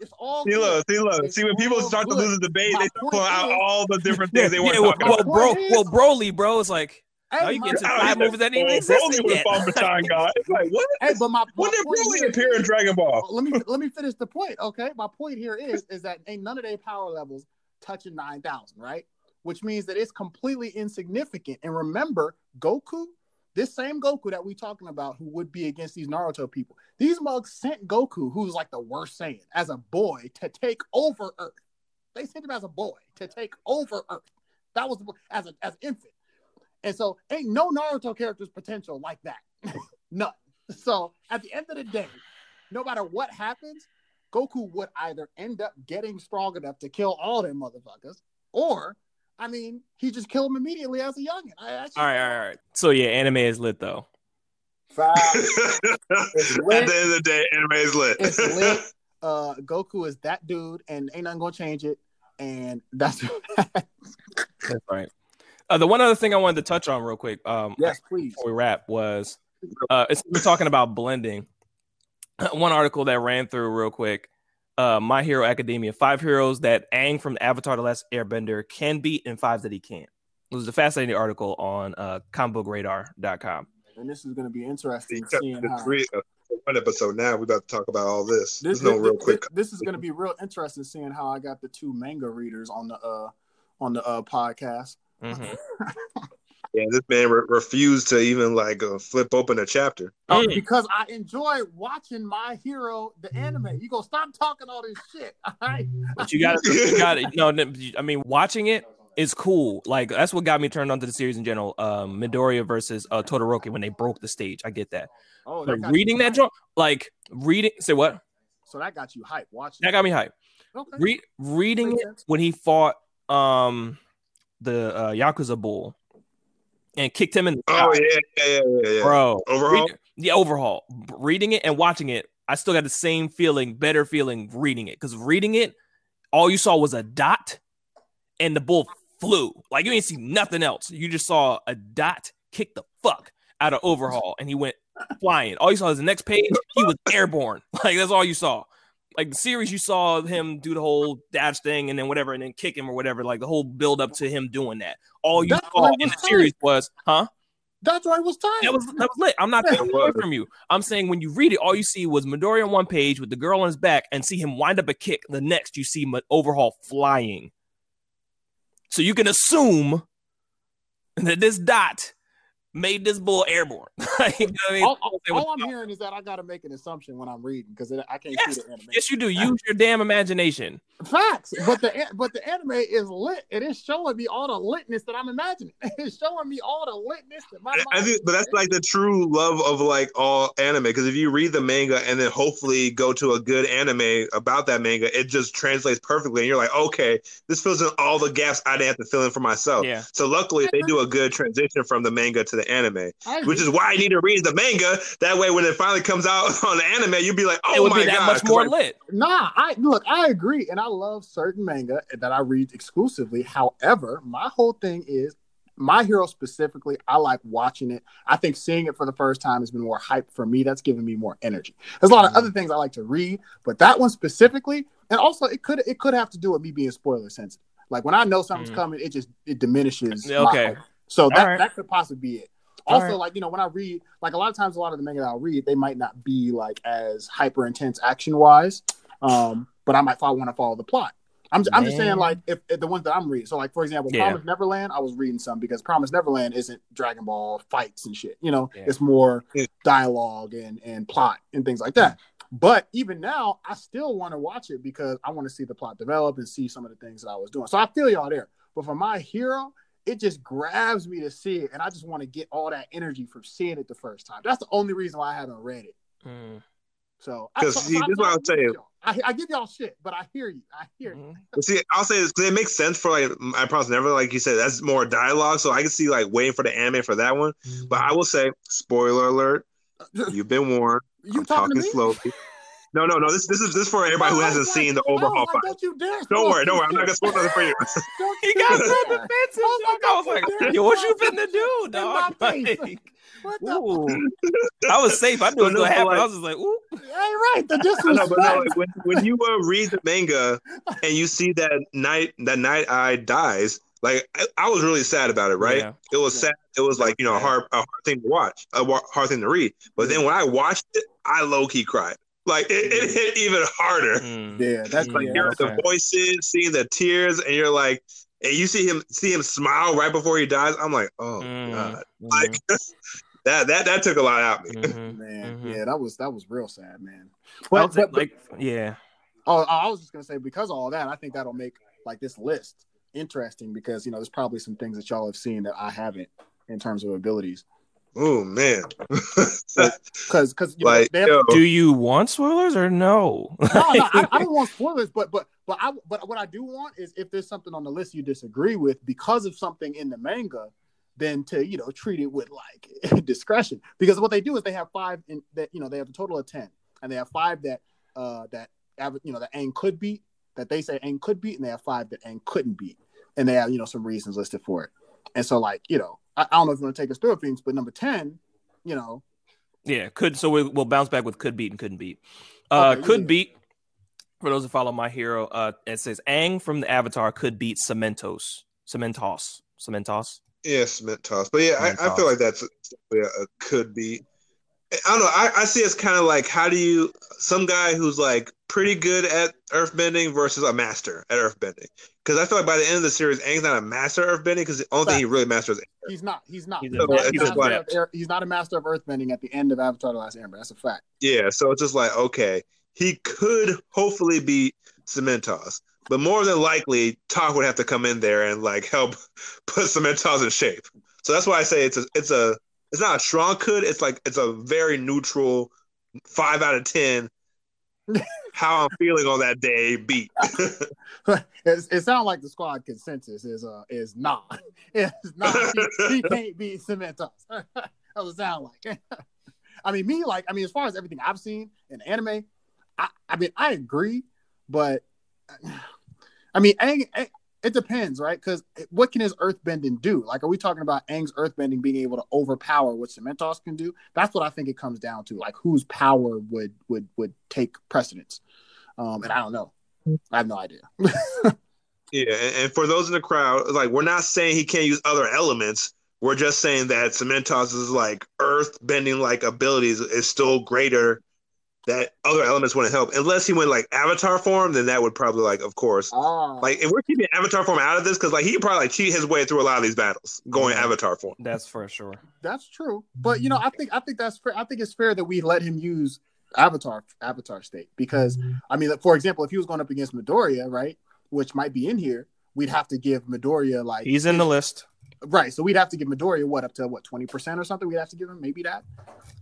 S1: all good. It's all
S2: See,
S1: good.
S2: look, see, look.
S1: It's
S2: See, when people
S1: all
S2: start to lose the debate,
S1: My
S2: they start pulling out
S1: is-
S2: all the different things they want
S3: Yeah, well,
S2: about.
S3: well, bro, well, Broly, bro, it's like
S1: Hey,
S3: now you get to
S2: I
S3: five
S2: mean,
S3: moves that didn't even exist
S2: Broly was
S3: yet.
S2: Bombaton God. It's like what?
S1: Hey, but my, my
S2: When did
S1: point
S2: Broly
S1: here
S2: appear in Dragon Ball?
S1: let me let me finish the point. Okay, my point here is is that ain't none of their power levels touching nine thousand, right? Which means that it's completely insignificant. And remember, Goku, this same Goku that we talking about, who would be against these Naruto people, these mugs sent Goku, who's like the worst Saiyan, as a boy to take over Earth. They sent him as a boy to take over Earth. That was as a as an infant. And so ain't no Naruto character's potential like that. None. So at the end of the day, no matter what happens, Goku would either end up getting strong enough to kill all them motherfuckers, or I mean, he just killed him immediately as a youngin. I, that's just-
S3: All right, all right, all right. So yeah, anime is lit though.
S1: Facts.
S2: At the end of the day, anime is lit.
S1: It's lit. Uh, Goku is that dude, and ain't nothing gonna change it. And that's
S3: That's right. Uh, the one other thing I wanted to touch on real quick, um,
S1: yes, please.
S3: before we wrap, was uh, it's we're talking about blending. One article that ran through real quick. Uh, My Hero Academia: Five heroes that Aang from Avatar: The Last Airbender can beat, and five that he can't. It was a fascinating article on uh, comicbookradar.com.
S1: And this is gonna be interesting seeing
S2: the
S1: how.
S2: three- uh, one episode now. we're about to talk about all this.
S1: This,
S2: There's no
S1: this-
S2: real
S1: this-
S2: quick.
S1: This is going to be real interesting seeing how I got the two manga readers on the uh on the uh podcast.
S3: Mhm.
S2: Yeah, this man re- refused to even like uh, flip open a chapter.
S1: Uh,
S3: Mm.
S1: because I enjoy watching my hero, the anime. You go stop talking all this shit. All right.
S3: But you got to, you got to, no, no, I mean, watching it is cool. Like that's what got me turned on to the series in general. Um, Midoriya versus uh, Todoroki when they broke the stage. I get that.
S1: Oh,
S3: But
S1: got
S3: reading that
S1: hyped.
S3: joint, like reading, say what?
S1: So that got you hype. Watching.
S3: That got me hyped.
S1: Okay.
S3: Re- reading it
S1: sense.
S3: when he fought um the uh, Yakuza bull and kicked him in the
S2: Oh yeah, yeah, yeah, yeah.
S3: bro.
S2: Overhaul?
S3: read- the overhaul. Reading it and watching it, I still got the same feeling, better feeling reading it. Because reading it, all you saw was a dot, and the bull flew. Like you didn't see nothing else. You just saw a dot kick the fuck out of overhaul, and he went flying. All you saw was the next page. He was airborne. Like that's all you saw. Like the series, you saw him do the whole dash thing, and then whatever, and then kick him or whatever. Like the whole build up to him doing that. All you
S1: That's
S3: saw in the series was, huh?
S1: That's why it was time.
S3: That was that was lit. I'm not taking away from you. I'm saying when you read it, all you see was Midori on one page with the girl on his back, and see him wind up a kick. The next, you see Overhaul flying. So you can assume that this dot made this bull airborne. Like, you know I mean?
S1: all, all- all I'm hearing is that I got to make an assumption when I'm reading because I can't
S3: Yes.
S1: see the anime.
S3: yes, you do. Use your damn imagination.
S1: Facts, but the but the anime is lit. It is showing me all the litness that I'm imagining. It's showing me all the litness that my mind.
S2: I think, but that's like the true love of like all anime. Because if you read the manga and then hopefully go to a good anime about that manga, it just translates perfectly, and you're like, okay, this fills in all the gaps I didn't have to fill in for myself.
S3: Yeah.
S2: So luckily, they do a good transition from the manga to the anime, which is why I need to read the manga. That way, when it finally comes out on the anime, you'd be like, oh
S3: it would
S2: my
S3: be that
S2: god,
S3: much
S2: 'Cause,
S3: more
S2: like,
S3: lit.
S1: Nah, I look, I agree, and I love certain manga that I read exclusively. However, my whole thing is my hero specifically, I like watching it. I think seeing it for the first time has been more hype for me. That's giving me more energy. There's a lot of other things I like to read, but that one specifically, and also it could it could have to do with me being spoiler sensitive. Like when I know something's
S3: Mhm.
S1: coming, it just it diminishes.
S3: Yeah,
S1: my
S3: okay.
S1: Hope. So that
S3: right.
S1: that could possibly be it. Also,
S3: right.
S1: like you know, when I read, like a lot of times, a lot of the manga that I'll read, they might not be like as hyper intense action wise, um, but I might want to follow the plot. I'm, I'm just saying, like, if, if the ones that I'm reading. So, like, for example,
S3: Yeah.
S1: Promise Neverland, I was reading some because Promise Neverland isn't Dragon Ball fights and shit. You know,
S3: Yeah.
S1: it's more dialogue and, and plot and things like that. But even now, I still want to watch it because I want to see the plot develop and see some of the things that I was doing. So I feel y'all there. But for my hero, it just grabs me to see it, and I just want to get all that energy from seeing it the first time. That's the only reason why I haven't read it.
S3: Mm.
S1: So,
S2: 'Cause,
S1: I, so-
S2: see,
S1: so I-
S2: this is what
S1: I
S2: I'm
S1: give
S2: saying.
S1: y'all- I, I give y'all shit, but I hear you. I hear you.
S3: Mhm.
S2: But see, I'll say this because it makes sense for like I promise never like you said that's more dialogue, so I can see like waiting for the anime for that one. But I will say, spoiler alert, you've been warned.
S1: You
S2: I'm
S1: talking, to me?
S2: slowly. No, no, no. This this is this is for everybody who hasn't
S1: like-
S2: seen the overhaul
S1: like,
S2: fight.
S1: Don't you dare!
S2: Don't worry, don't worry. I'm not gonna spoil nothing for you.
S1: Don't
S3: He got so defensive.
S1: Oh my
S3: dog. I was
S1: God,
S3: like, "Yo, what you finna do, dog?" Like,
S1: What the?
S3: I was safe. I knew it was
S2: But
S3: gonna happen. I was just like, "Ooh."
S1: Ain't right. The
S2: I know,
S1: disrespect.
S2: but no, like, when when you uh, read the manga and you see that night that night eye dies, like I, I was really sad about it. Right?
S3: Yeah.
S2: It was
S1: Yeah.
S2: sad. It was like you know a
S3: Yeah.
S2: hard a hard thing to watch, a hard thing to read. But then when I watched it, I low key cried. Like it, it hit even harder.
S3: Mm.
S1: yeah, that's
S3: Mm,
S2: Like
S1: yeah,
S2: hearing
S3: okay.
S2: the voices, seeing the tears, and you're like, and you see him see him smile right before he dies. I'm like, oh
S3: Mm.
S2: god,
S3: Mhm.
S2: like that that that took a lot out of me.
S3: Mhm.
S1: man.
S3: Mhm.
S1: Yeah, that was that was real sad, man.
S3: I
S1: But,
S3: was like,
S1: but,
S3: like, yeah.
S1: oh, I was just gonna say because of all that, I think that'll make like this list interesting because you know there's probably some things that y'all have seen that I haven't in terms of abilities.
S2: Oh man,
S1: Because because
S2: like
S1: they have,
S2: yo,
S3: Do you want spoilers or no?
S1: no, no, I, I don't want spoilers, but but but I but what I do want is if there's something on the list you disagree with because of something in the manga, then to you know treat it with like discretion. Because what they do is they have five in that you know they have a total of ten, and they have five that uh that av- you know that Aang could beat that they say Aang could beat, and they have five that Aang couldn't beat, and they have you know some reasons listed for it. And so like you know I, I don't know if you want to take us through it, things, but number ten, you know
S3: yeah, could so we, we'll bounce back with could beat and couldn't beat. Uh,
S1: Okay,
S3: could
S1: yeah.
S3: beat. For those who follow my hero, uh, it says Aang from the Avatar could beat Cementos, Cementos, Cementos.
S2: yeah, cement toss. But yeah,
S3: Cement
S2: I, I feel like that's yeah, a could be. I don't know. I, I see it's kind of like how do you some guy who's like pretty good at earthbending versus a master at earthbending. Because I feel like by the end of the series, Aang's not a master of bending because the only thing he really masters is
S1: he's not he's not
S3: He's
S1: he's,
S3: a-
S1: not a
S2: he's a
S1: master of air, he's not a master of earthbending at the end of Avatar: The Last Airbender. That's a fact.
S2: Yeah, so it's just like okay, he could hopefully be Cementos, but more than likely, Toph would have to come in there and like help put Cementos in shape. So that's why I say it's a it's a it's not a strong could. It's like it's a very neutral five out of ten. How I'm feeling on that day beat.
S1: it, it sounds like the squad consensus is uh is not. It's not. He, he can't beat Cementos. That's what it sound like. I mean, me like I mean, as far as everything I've seen in anime, I, I mean, I agree, but I mean, Aang- it depends, right? Because what can his earthbending do? Like, are we talking about Aang's earthbending being able to overpower what Cementos can do? That's what I think it comes down to. Like, whose power would would would take precedence? Um, and I don't know. I have no idea.
S2: Yeah, and, and for those in the crowd, like we're not saying he can't use other elements. We're just saying that Cementos' like earth bending like abilities is still greater. That other elements wouldn't help unless he went like Avatar form. Then that would probably like, of course,
S1: Ah,
S2: like if we're keeping Avatar form out of this, because like he could probably like cheat his way through a lot of these battles going
S3: Yeah.
S2: Avatar form.
S3: That's for sure.
S1: that's true. But you know, I think I think that's fair. I think it's fair that we let him use Avatar Avatar state because I mean, for example, if he was going up against Midoriya, right, which might be in here, we'd have to give Midoriya like
S3: He's in the list.
S1: right. So we'd have to give Midoriya what up to what twenty percent or something. We'd have to give him maybe that.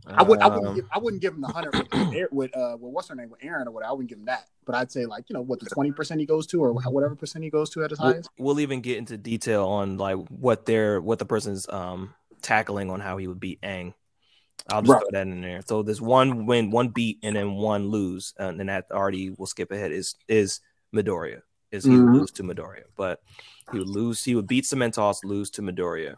S1: I would I wouldn't
S3: Um,
S1: give I wouldn't give him the hundred with, with uh with what's her name with Aaron or whatever. I wouldn't give him that. But I'd say like you know what the twenty percent he goes to or whatever percent he goes to at his
S3: we'll,
S1: highest.
S3: we'll even get into detail on like what they're what the person's um tackling on how he would beat Aang. I'll just
S1: Right.
S3: throw that in there. So there's one win, one beat, and then one lose, and then that already will skip ahead. Is is Midoriya? Is he
S1: Mhm.
S3: would lose to Midoriya? But he would lose. He would beat Cementos, lose to Midoriya.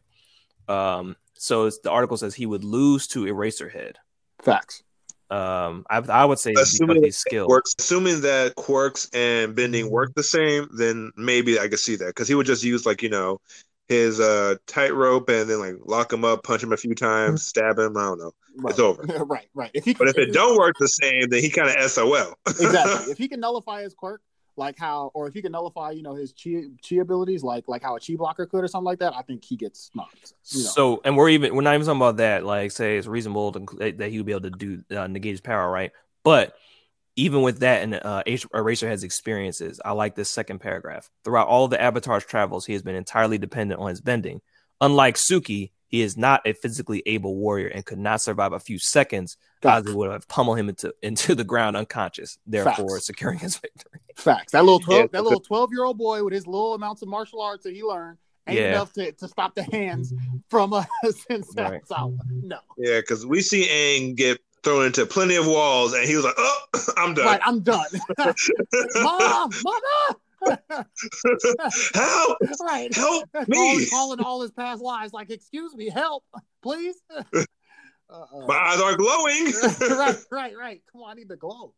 S3: Um. So it's, the article says he would lose to Eraserhead.
S1: Facts.
S3: Um. I I would say
S2: Assuming
S3: he's skilled.
S2: Works, assuming that quirks and bending work the same, then maybe I could see that because he would just use like you know his uh tightrope and then like lock him up, punch him a few times, stab him. I don't know.
S1: Right.
S2: It's over.
S1: right. Right. If he
S2: But if it don't work the same, then he kind of SOL.
S1: exactly. If he can nullify his quirk, like how, or if he can nullify, you know, his chi chi abilities, like like how a chi blocker could or something like that, I think he gets knocked. You know?
S3: So, and we're even we're not even talking about that. Like, say it's reasonable to, that he would be able to do uh, negate his power, right? But even with that and uh, Eraser has experiences, I like this second paragraph. Throughout all the Avatar's travels, he has been entirely dependent on his bending. Unlike Suki, he is not a physically able warrior and could not survive a few seconds as would have pummeled him into, into the ground unconscious, therefore
S1: Facts.
S3: securing his victory.
S1: Facts. That little twelve,
S2: Yeah.
S1: that little twelve year old boy with his little amounts of martial arts that he learned ain't
S3: Yeah.
S1: enough to, to stop the hands from uh, Sensei
S3: Right.
S1: Sawa. No,
S2: Yeah, because we see Aang get thrown into plenty of walls, and he was like, "Oh, I'm done.
S1: right. I'm done. Mom, mama.
S2: Help!
S1: right.
S2: Help
S1: calling,
S2: me!
S1: calling all his past lives, like, excuse me, help, please.
S2: My eyes are glowing."
S1: right, right, right. Come on, I need the glow.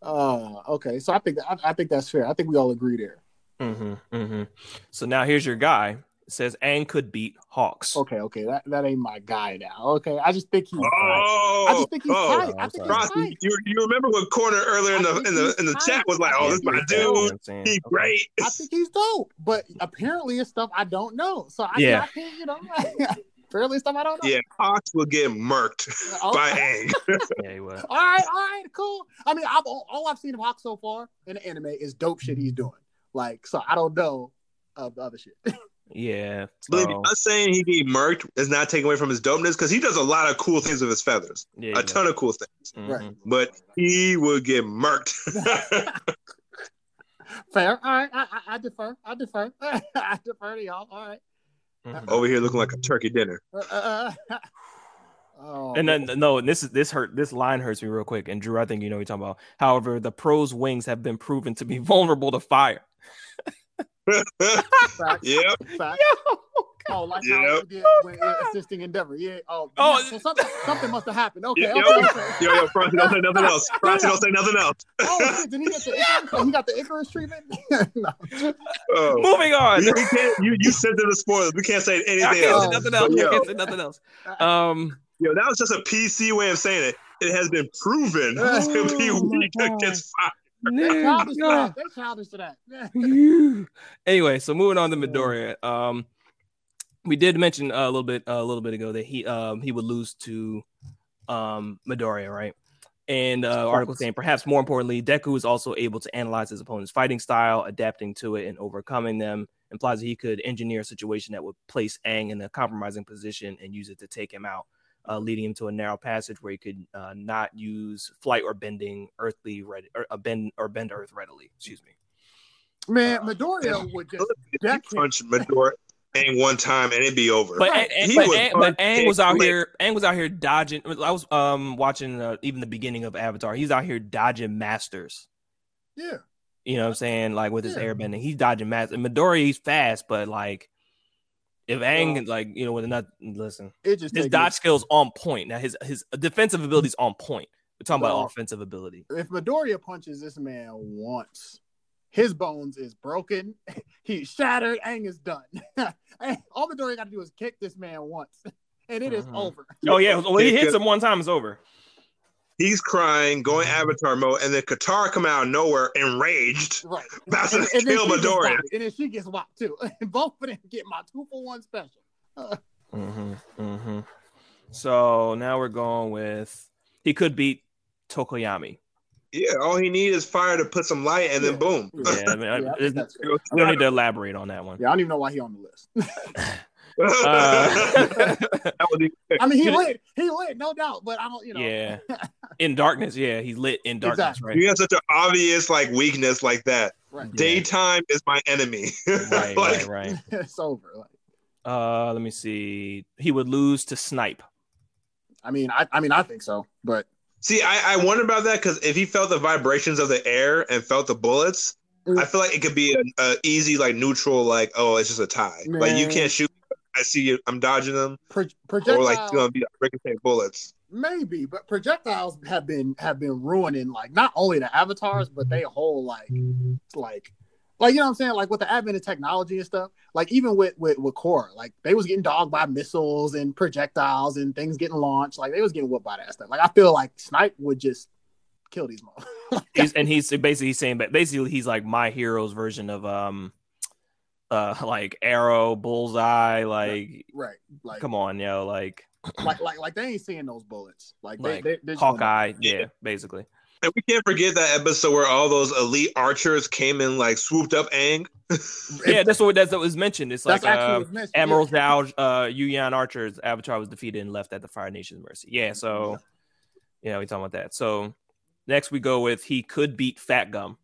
S1: Uh, okay, so I think I, I think that's fair. I think we all agree there.
S3: Mm-hmm, mm-hmm. So now here's your guy. It says Aang could beat Hawks.
S1: Okay, okay, that, that ain't my guy now. Okay, I just think he's.
S2: oh,
S1: I just think he's
S2: oh.
S1: tight. I think
S3: sorry.
S1: he's tight.
S2: you, you remember what corner earlier in the in the in the
S1: tight.
S2: chat was like, "Oh,
S1: think
S2: this my
S1: he's
S3: You know what
S2: dude. He's
S3: Okay.
S2: great."
S1: I think he's dope, but apparently it's stuff I don't know. So I,
S3: Yeah.
S1: I can't, you know, apparently stuff I don't know.
S2: Yeah, Hawks will get murked
S1: Oh,
S2: by Aang.
S3: Yeah, he was.
S1: all right, all right, cool. I mean, I've, all, all I've seen of Hawk so far in the anime is dope shit he's doing. Like, so I don't know of the other shit.
S3: Yeah.
S2: Believe me,
S3: So,
S2: us saying he get murked is not taking away from his dopeness because he does a lot of cool things with his feathers,
S3: yeah,
S2: a ton of cool things.
S3: Mhm.
S1: Right.
S2: But he will get murked.
S1: Fair. All right, I, I, I defer. I defer. I defer to y'all. All right.
S3: Mhm.
S2: Over here looking like a turkey dinner.
S1: Uh, uh, uh, oh,
S3: And then no, and this is this hurt. This line hurts me real quick. And Drew, I think you know what you're talking about. However, the pros' wings have been proven to be vulnerable to fire.
S1: Facts,
S2: yep.
S1: facts. Oh, like how
S2: Yep.
S1: we did when uh, assisting Endeavor. Yeah. Oh,
S3: Oh,
S1: yeah, so something, something must have happened. Okay.
S2: Yep.
S1: okay, okay.
S2: Yo, yo, Frosty, don't say nothing else. Frosty, don't say nothing else.
S1: Oh shit! Did he get the Icarus? Oh, he got the Icarus treatment? no.
S2: Oh.
S3: Moving on.
S2: You, we can't, you, you sent them the spoilers. We can't say
S3: I
S2: anything
S3: can't
S2: else.
S3: say nothing else.
S2: Yo.
S3: I can't say nothing else. Um,
S2: Yo, that was just a PC way of saying it. It has been proven
S1: Oh,
S2: to be weak against fire.
S1: Childish to
S3: no.
S1: that. They childish to that.
S3: anyway, so moving on to Midoriya. Um, we did mention uh, a little bit a little bit ago that he um he would lose to um Midoriya, right? And uh, article saying perhaps more importantly, Deku is also able to analyze his opponent's fighting style, adapting to it and overcoming them. Implies that he could engineer a situation that would place Aang in a compromising position and use it to take him out, uh, leading him to a narrow passage where he could uh, not use flight or bending earthly ready or uh, bend or bend earth readily. Excuse me.
S1: Man, Midoriya would just
S2: He
S1: deck him.
S2: punched Midor Aang one time and it'd be over.
S3: But,
S1: Right.
S3: Aang,
S2: He
S3: but,
S2: was
S3: Aang, but Aang was out
S2: punching
S3: here. Aang was out here dodging. I was um watching uh, even the beginning of Avatar. He's out here dodging masters.
S1: Yeah.
S3: You know what I'm saying? Like with his
S1: Yeah.
S3: airbending, he's dodging masters. Midori, he's fast, but like if Aang
S1: Well-
S3: like you know, with another listen,
S1: It just
S3: his dodge skills on point. Now his his defensive abilities on point. We're talking
S1: Well-
S3: about offensive ability.
S1: If Midoriya punches this man once, his bones is broken. He's shattered. Aang is done. All Midoriya got to do is kick this man once, and it is
S3: Mhm.
S1: over.
S3: Oh yeah, when he hits him one time, it's over.
S2: He's crying, going Avatar mode, and then Katara come out of nowhere, enraged,
S1: Right.
S2: about to
S1: then
S2: kill
S1: she
S2: Midoriya.
S1: and then she gets whopped too. And both of them get my two for one special.
S3: Mm-hmm, mm-hmm. So now we're going with he could beat Tokoyami.
S2: Yeah, all he needs is fire to put some light, and
S1: Yeah.
S2: then boom.
S3: Yeah, I mean,
S1: Yeah, I
S3: it's-
S1: think that's fair.
S3: we don't need to elaborate on that one.
S1: Yeah, I don't even know why he on the list.
S3: Uh,
S2: that was the-
S1: I mean, he
S3: You-
S1: lit, he lit, no doubt. But I don't, you know.
S3: yeah, in darkness. Yeah, he's lit in darkness,
S1: Exactly.
S3: right?
S2: you got such an obvious like weakness like that.
S1: Right.
S2: Daytime is my enemy.
S3: Right,
S2: like,
S3: right, right.
S1: it's over. Like,
S3: Uh, let me see. He would lose to Snipe.
S1: I mean, I, I mean, I think so. But
S2: See, I, I wonder about that because if he felt the vibrations of the air and felt the bullets,
S1: Mm.
S2: I feel like it could be a, a easy like neutral like oh it's just a tie. Like you can't shoot. I see you. I'm dodging them,
S1: pro-
S2: or like it's gonna be ricochet bullets.
S1: maybe. But projectiles have been have been ruining like not only the avatars, but they whole like like like you know what I'm saying. Like with the advent of technology and stuff. Like even with with with Korra, like they was getting dogged by missiles and projectiles and things getting launched. Like they was getting whooped by that stuff. Like I feel like Snipe would just kill these motherfuckers.
S3: he's, and he's basically saying that basically he's like my hero's version of um uh like arrow bullseye like
S1: right. Like,
S3: come on yo like
S1: like, like, like they ain't seeing those bullets. Like, they,
S3: Like,
S1: they, they're gonna-
S3: hawkeye
S2: Yeah.
S3: yeah basically
S2: And we can't forget that episode where all those elite archers came and like swooped up Aang.
S3: yeah that's what that's what was mentioned it's like
S1: That's actually
S3: uh,
S1: what's mentioned.
S3: admiral
S1: Yeah.
S3: Zhao, uh yuyan archer's avatar was defeated and left at the fire nation's mercy yeah so yeah we talking about that so next we go with he could beat fat gum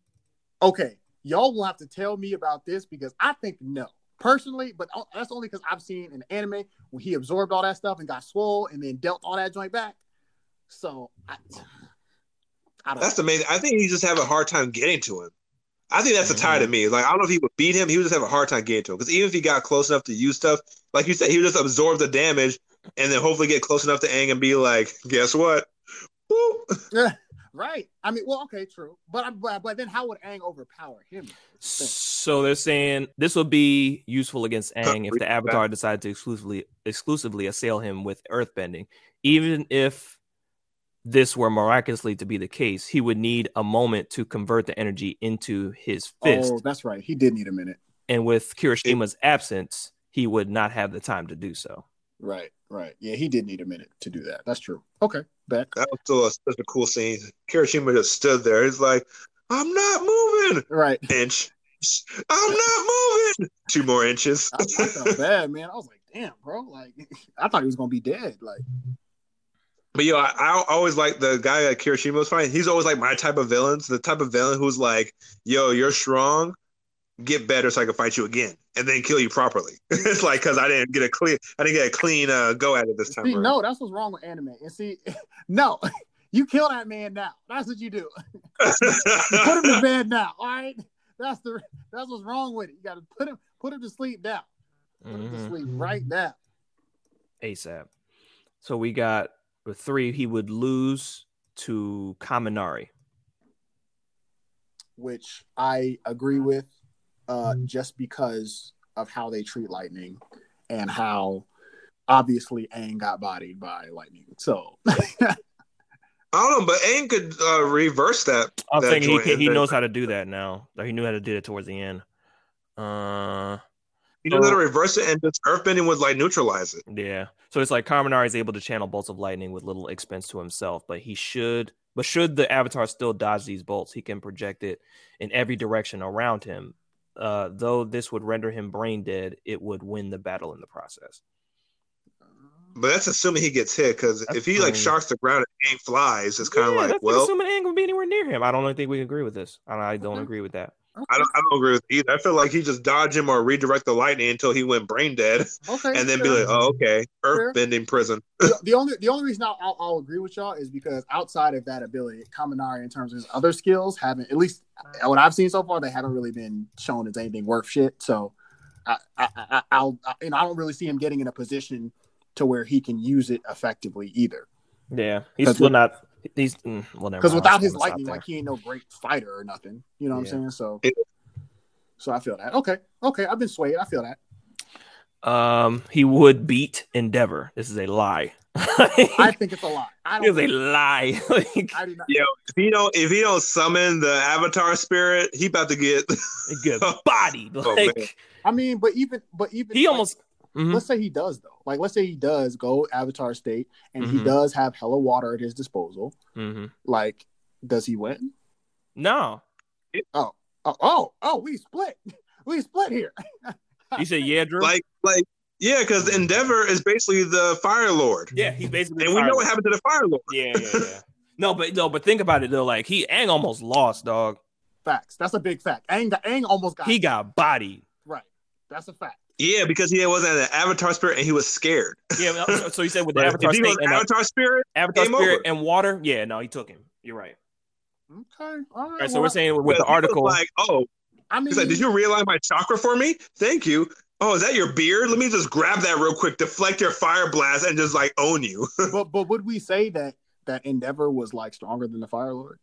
S1: Okay, y'all will have to tell me about this because I think no. Personally, but that's only because I've seen in anime when he absorbed all that stuff and got swole and then dealt all that joint back. So I, I don't know.
S2: That's
S1: know.
S2: amazing. I think he just have a hard time getting to him. I think that's the tie
S3: Mm-hmm.
S2: to me. Like I don't know if he would beat him. He would just have a hard time getting to him because even if he got close enough to use stuff, like you said, he would just absorb the damage and then hopefully get close enough to Aang and be like, "Guess what? Boop."
S1: right. I mean, well, okay, true, but, but but then how would Aang overpower him?
S3: So they're saying this would be useful against Aang if the Avatar decided to exclusively exclusively assail him with earthbending. Even if this were miraculously to be the case, he would need a moment to convert the energy into his fist.
S1: Oh, that's right. He did need a minute.
S3: And with Kirishima's absence, he would not have the time to do so.
S1: Right, right. Yeah, he did need a minute to do that. That's true. Okay, back.
S2: That was still a, such a cool scene. Kirishima just stood there. He's like, "I'm not moving."
S1: Right.
S2: Inch. I'm not moving. Two more inches.
S1: I, I felt bad, man. I was like, damn, bro. Like, I thought he was gonna be dead. Like,
S2: But yo, I, I always like the guy that Kirishima was fighting. He's always like my type of villains, the type of villain who's like, "Yo, you're strong, get better so I can fight you again, and then kill you properly." it's like because I didn't get a clean, I didn't get a clean uh, go at it this time.
S1: see, no, that's what's wrong with anime. And see, no, you kill that man now. That's what you do. put him to bed now. All right. That's the that's what's wrong with it. You got to put him put him to sleep now. Put him to
S3: Mhm.
S1: sleep right now.
S3: ASAP. So we got with three, he would lose to Kaminari.
S1: Which I agree with, uh, just because of how they treat lightning and how obviously Aang got bodied by lightning. So
S2: I don't know, but Aang could uh, reverse that.
S3: I'm
S2: that
S3: thinking he, can- he knows how to do that now. Or he knew how to do it towards the end. Uh,
S2: He knows how to reverse it, and just earthbending would like neutralize it.
S3: yeah. So it's like Kaminari is able to channel bolts of lightning with little expense to himself, but he should. But should the Avatar still dodge these bolts, he can project it in every direction around him. Uh, though this would render him brain dead, it would win the battle in the process.
S2: But that's assuming he gets hit, because if he like shocks the ground and flies, it's kind of
S3: Yeah,
S2: like, well,
S3: assuming Aang would be anywhere near him. I don't think we agree with this. I, I don't
S1: Okay.
S3: agree with that.
S2: I don't, I don't agree with either. I feel like he just dodge him or redirect the lightning until he went brain dead,
S1: okay,
S2: and then be like, oh, okay,
S1: Fair.
S2: earthbending prison.
S1: the, the only the only reason I'll, I'll, I'll agree with y'all is because outside of that ability, Kaminari in terms of his other skills haven't at least what I've seen so far they haven't really been shown as anything worth shit. So I, I, I I'll I, and I don't really see him getting in a position to where he can use it effectively either.
S3: Yeah, he's still not. He's mm, well,
S1: Because without his lightning, like he ain't no great fighter or nothing. You know what
S3: Yeah.
S1: I'm saying? So
S2: Yeah.
S1: so I feel that. Okay, okay, I've been swayed. I feel that.
S3: Um, he would beat Endeavor. This is a lie.
S1: I think it's a lie. I
S3: it's
S1: don't.
S3: a lie. Like,
S1: I do not.
S2: Yo, if he don't, if he don't summon the Avatar spirit, he about to get.
S3: good body.
S2: Oh,
S3: Like
S2: man.
S1: I mean, but even but even
S3: he
S1: like,
S3: almost. Mhm.
S1: let's say he does though. Like let's say he does go Avatar state and he
S3: Mhm.
S1: does have hella water at his disposal.
S3: Mhm.
S1: Like, does he win?
S3: No,
S1: Oh, oh, oh, oh, we split. We split here.
S3: you said yeah, Drew.
S2: like, like, yeah, because Endeavor is basically the Fire Lord,
S3: yeah, he's basically.
S2: and we
S3: Fire
S2: know what happened to the Fire Lord.
S3: Yeah, yeah, yeah. no, but no, but think about it though. Like he Aang almost lost, dog.
S1: Facts. That's a big fact. Aang, Aang almost got
S3: He got bodied.
S1: right. That's a fact.
S2: Yeah, because he wasn't an Avatar spirit, and he was scared.
S3: Yeah. So, so you said with the Avatar
S2: if he was
S3: and
S2: Avatar spirit,
S3: Avatar
S2: game
S3: spirit
S2: over.
S3: and water. Yeah, no, he took him. You're right.
S1: Okay. All right.
S3: All right, so we're saying with
S2: because
S3: the article.
S2: like, oh,
S1: I mean,
S2: he's like, did you realign my chakra for me? Thank you. Oh, is that your beard? Let me just grab that real quick, deflect your fire blast, and just like own you.
S1: but but would we say that that Endeavor was like stronger than the Fire Lord?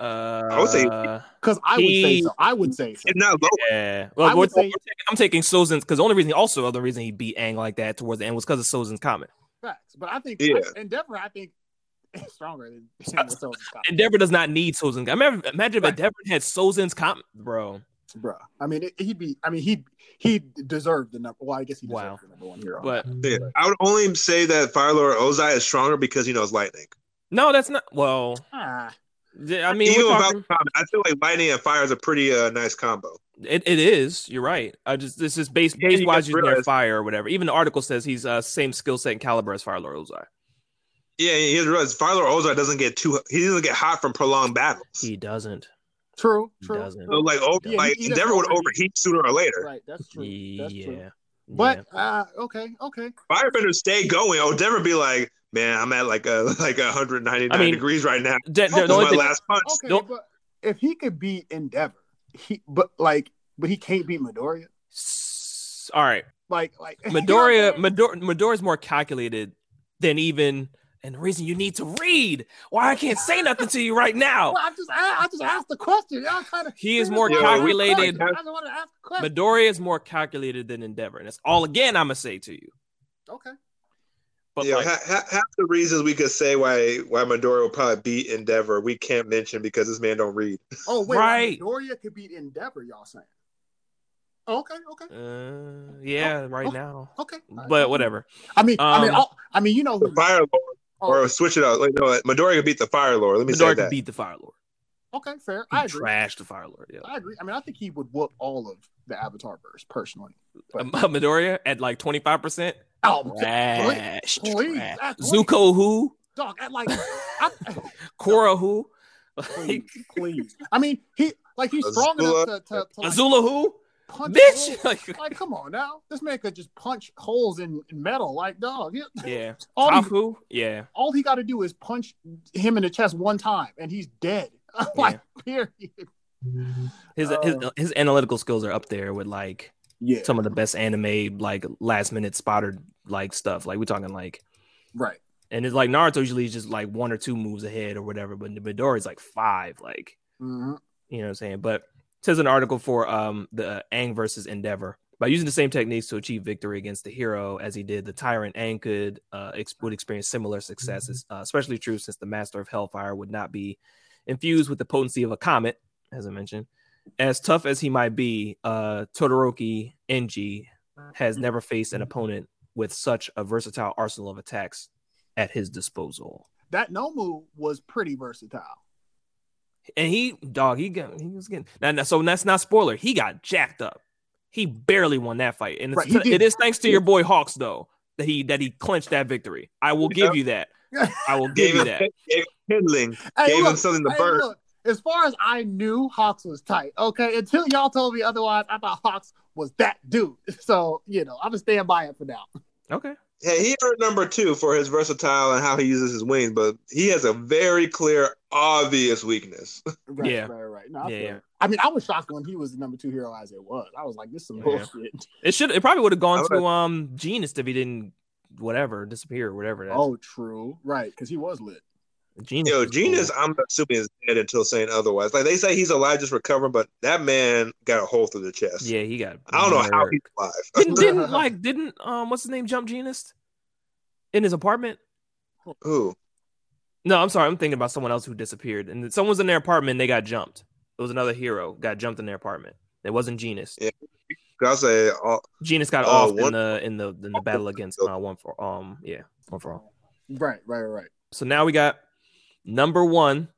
S3: Uh,
S2: I would say-
S1: Because I would say so. I would say so.
S2: it's not low.
S3: Yeah.
S1: I
S3: Well, we're,
S1: would say-
S3: we're taking, I'm taking Sozin's because the only reason, also, the reason he beat Aang like that towards the end was because of Sozin's comet.
S1: Facts. But I think
S2: Yeah.
S1: Endeavor, I think is stronger than, than the Sozin's combo.
S3: Endeavor does not need Sozin's. I mean, Imagine, imagine if Endeavor had Sozin's comp, bro.
S1: Bro, I mean, it, he'd be. I mean, he he deserved the number. Well, I guess he deserved
S3: Wow.
S1: the number one hero.
S3: But
S2: Yeah, I would only say that Fire Lord Ozai is stronger because he knows lightning.
S3: no, that's not. Well,
S1: ah,
S3: th- I mean,
S2: Even
S3: we're
S2: without
S3: talking,
S2: comet, I feel like lightning and fire is a pretty uh, nice combo.
S3: it, it is. You're right. I just this is base
S2: Yeah,
S3: base
S2: you
S3: wise
S2: guys
S3: using their fire or whatever. Even the article says he's uh same skill set and caliber as Fire Lord Ozai.
S2: Yeah, he has realized Fire Lord Ozai doesn't get too he doesn't get hot from prolonged battles.
S3: He doesn't.
S1: true,
S3: He
S1: true.
S3: doesn't.
S2: so like over,
S1: Yeah,
S2: like
S1: he- he doesn't
S2: Endeavor would
S1: overheat.
S2: overheat sooner or later.
S1: Right, that's true. That's
S3: yeah.
S1: true. But
S3: yeah.
S1: uh, okay, okay.
S2: Firebender stay going. Oh, Endeavor be like, man, I'm at like a like a 199
S3: I mean,
S2: degrees right now.
S3: De-
S1: Okay,
S3: the
S2: This
S3: only
S2: is my
S3: thing-
S2: last punch.
S1: Okay,
S3: Don't-
S1: but if he could beat Endeavor, he but like, but he can't beat Midoriya.
S3: S- all right.
S1: Like, like
S3: Midoriya, Midor, Midoriya's more calculated than even, and the reason you need to read. Why I can't say nothing to you right now.
S1: Well, I just, I, I just asked the question. Y'all kind of.
S3: He is more
S2: Yo,
S3: calculated.
S1: I just want to ask the question.
S3: Midoriya is more calculated than Endeavor, and that's all. Again, I'm gonna say to you.
S1: okay.
S3: But
S2: yeah,
S3: like,
S2: ha- ha- half the reasons we could say why why Midoriya will probably beat Endeavor, we can't mention because this man don't read.
S1: Oh wait,
S3: Right.
S1: Midoriya could beat Endeavor. Y'all saying? Okay, okay,
S3: uh, yeah, right
S1: oh,
S3: now.
S1: okay.
S3: But whatever.
S1: I mean, I mean,
S3: Um,
S1: I'll- I mean, you know
S2: The? Fire Lord,
S1: Oh,
S2: or switch it out. Like, no, Midoriya could beat the Fire Lord. Let me say
S3: Midoriya
S2: that.
S3: can beat the Fire Lord.
S1: okay, fair.
S3: He
S1: I agree.
S3: trashed the Fire Lord. Yeah.
S1: I agree. I mean, I think he would whoop all of the Avatar verse personally. But,
S3: Um, Midoriya at like 25%.
S1: Oh,
S3: Trash.
S1: please,
S3: trash.
S1: please.
S3: Zuko who?
S1: dog, I like, I,
S3: Korra who?
S1: please, please. I mean, he like he's strong
S2: Azula.
S1: enough to, to, to like,
S3: Azula who?
S1: punch
S3: Bitch. Like,
S1: Like, come on now, this man could just punch holes in, in metal. Like, dog, he,
S3: yeah.
S1: all,
S3: Toph
S1: he.
S3: Yeah.
S1: all he got to do is punch him in the chest one time, and he's dead. like, period.
S3: His, his
S1: Uh,
S3: his analytical skills are up there with like
S1: Yeah,
S3: some of the best anime like last minute spotter like stuff. Like we're talking like
S1: right.
S3: and it's like Naruto usually is just like one or two moves ahead or whatever, but Midoriya is like five. Like
S1: hmm
S3: you know what I'm saying? But it says an article for um the Aang versus Endeavor. By using the same techniques to achieve victory against the hero as he did, the tyrant Aang could uh, ex- would experience similar successes. Uh, especially true since the master of Hellfire would not be infused with the potency of a comet, as I mentioned. As tough as he might be, uh, Todoroki Enji has never faced an opponent with such a versatile arsenal of attacks at his disposal.
S1: That Nomu was pretty versatile.
S3: And he, dog, he got he was getting now. now- So that's not spoiler. He got jacked up. He barely won that fight, and it's,
S1: Right,
S3: it is thanks to your boy Hawks though that he that he clinched that victory. I will give
S2: Yep.
S3: you that. I will give you that.
S2: gave him kindling.
S1: Hey,
S2: Gave him something to
S1: hey,
S2: burn.
S1: look, as far as I knew, Hawks was tight. Okay, until y'all told me otherwise, I thought Hawks was that dude. So you know, I'm gonna stand by it for now.
S3: Okay.
S2: Yeah, he earned number two for his versatile and how he uses his wings, but he has a very clear, obvious weakness.
S1: Right,
S3: Yeah.
S1: right, right. No, I,
S3: Yeah, yeah.
S1: I mean, I was shocked when he was the number two hero as it was. I was like, this is some
S3: Yeah.
S1: bullshit.
S3: It should. It probably would have gone to um Jeanist if he didn't whatever disappear or whatever. That
S1: Oh, true. Right, because he was lit.
S3: Jeanist.
S2: Yo,
S3: was
S2: Jeanist,
S3: cool.
S2: I'm assuming is dead until saying otherwise. Like they say he's alive, just recovering, but that man got a hole through the chest.
S3: Yeah, he got.
S2: I don't know how
S3: murdered.
S2: he's alive.
S3: didn't, didn't like didn't um what's his name jump Jeanist in his apartment.
S2: Who?
S3: No, I'm sorry. I'm thinking about someone else who disappeared, and someone was in their apartment. and They got jumped. It was another hero got jumped in their apartment. It wasn't Jeanist.
S2: Yeah. I say, uh,
S3: Jeanist got
S2: Uh,
S3: off in the in the in the battle against uh, one for um yeah one for all.
S1: Right, right, right.
S3: So now we got number one.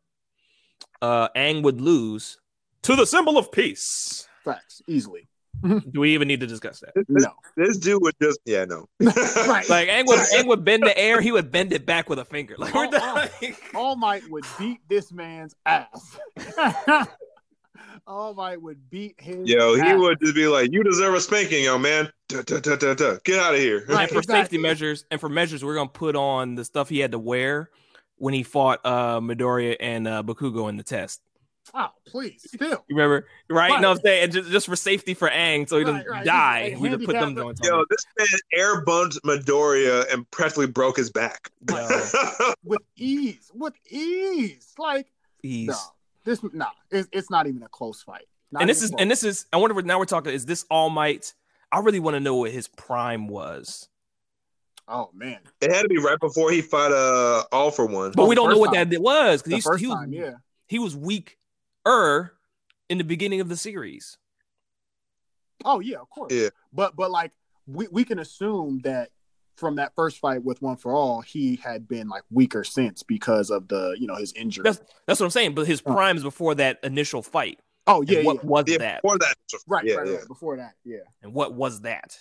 S3: Uh, Aang would lose to the symbol of peace.
S1: Facts, easily.
S3: Do we even need to discuss that?
S2: this,
S1: No.
S2: this dude would just, yeah, no.
S1: Right.
S3: Like Aang would Aang would bend the air, he would bend it back with a finger. Like we're
S1: Oh. All Might would beat this man's ass. All Might would beat his.
S2: Yo, he would just be like, "You deserve a spanking, young man. Duh, duh, duh, duh, duh. Get out of here."
S1: Right.
S3: and for
S1: exactly.
S3: safety measures, and for measures, we're gonna put on the stuff he had to wear when he fought uh Midoriya and uh Bakugo in the test.
S1: Oh, please, still.
S3: You remember, right?
S1: Right.
S3: No, I'm saying just, just for safety for Aang, so he doesn't
S1: Right, right.
S3: die.
S1: He's, like,
S3: we just put them
S1: handicapped.
S3: on.
S2: Yo, this man air bumped Midoriya and practically broke his back.
S3: Yo,
S1: with ease, with ease. Like,
S3: he's
S1: no, this, nah, it's, it's not even a close fight. Not
S3: and this is
S1: close.
S3: and this is. I wonder. what- Now we're talking. Is this All Might? I really want to know what his prime was.
S1: Oh man,
S2: It had to be right before he fought uh all for one.
S3: But
S1: Oh,
S3: we don't know what
S1: time.
S3: that was because
S1: first
S3: he was
S1: time, yeah.
S3: he was weaker in the beginning of the series.
S1: Oh yeah, of course.
S2: Yeah.
S1: But but like we, we can assume that from that first fight with one for all, he had been like weaker since because of the you know his injury.
S3: That's that's what I'm saying. But his prime is before that initial fight.
S1: oh
S3: And
S1: yeah, yeah.
S3: what was
S2: yeah,
S3: that?
S2: before that.
S1: Right,
S2: yeah,
S1: right,
S2: yeah.
S1: right. Before that, yeah.
S3: And what was that?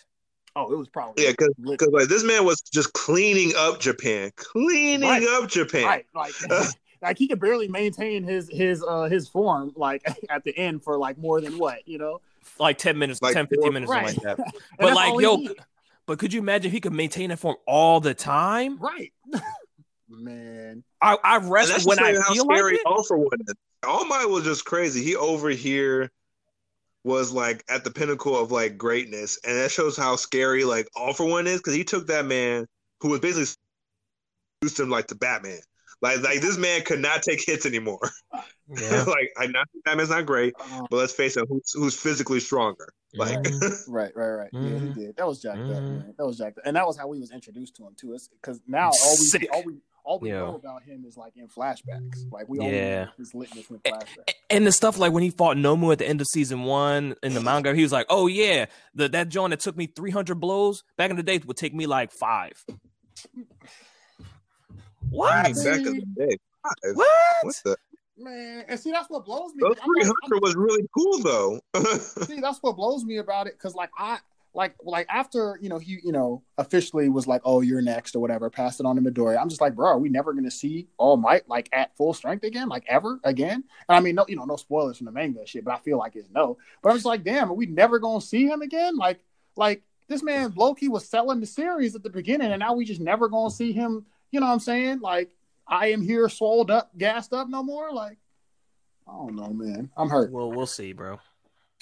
S1: Oh, it was probably
S2: Yeah, because like this man was just cleaning up Japan, cleaning
S1: Right.
S2: up Japan.
S1: right, like like he could barely maintain his his uh his form like at the end for like more than what you know.
S3: Like 10 minutes,
S2: Like
S3: 10, 15
S2: four-
S3: minutes,
S1: Right.
S3: something like that. But like, yo,
S1: needed.
S3: but could you imagine if he could maintain that form all the time?
S1: right, man.
S3: I, I rest when I
S2: how
S3: feel like it.
S2: All for One. All Might was just crazy. He over here was like at the pinnacle of like greatness, and that shows how scary like All for One is because he took that man who was basically used him like to Batman. Like like this man could not take hits anymore.
S3: Yeah.
S2: like I not Batman's not great,
S1: Uh,
S2: but let's face it, who's who's physically stronger? Like
S1: right, right, right. Yeah, he
S3: Mhm.
S1: did. That was jacked up,
S3: Mhm.
S1: man. That was jacked up, and that was how we was introduced to him too. It's because now all we
S3: Sick.
S1: all we all we
S3: Yeah.
S1: know about him is like in flashbacks. Like we only
S3: Yeah.
S1: know his litness in flashbacks.
S3: and the stuff like when he fought Nomu at the end of season one in the manga, he was like, "Oh yeah, the that joint that took me 300 blows back in the day would take me like five. What?
S2: back in the day. Five?
S3: What?
S2: What the?
S1: Man, and see that's what blows me.
S2: Those three hundred was really cool though.
S1: see that's what blows me about it because like i like like after you know he you know officially was like oh you're next or whatever passed it on to midori i'm just like bro are we never gonna see all might like at full strength again? Like ever again? And i mean no you know no spoilers from the manga and shit but i feel like it's no. But i'm just like damn are we never gonna see him again? Like like this man loki was selling the series at the beginning and now we just never gonna see him you know what i'm saying? Like i am here swolled up gassed up no more? Like i don't know man. I'm hurt.
S3: Well, we'll see, bro.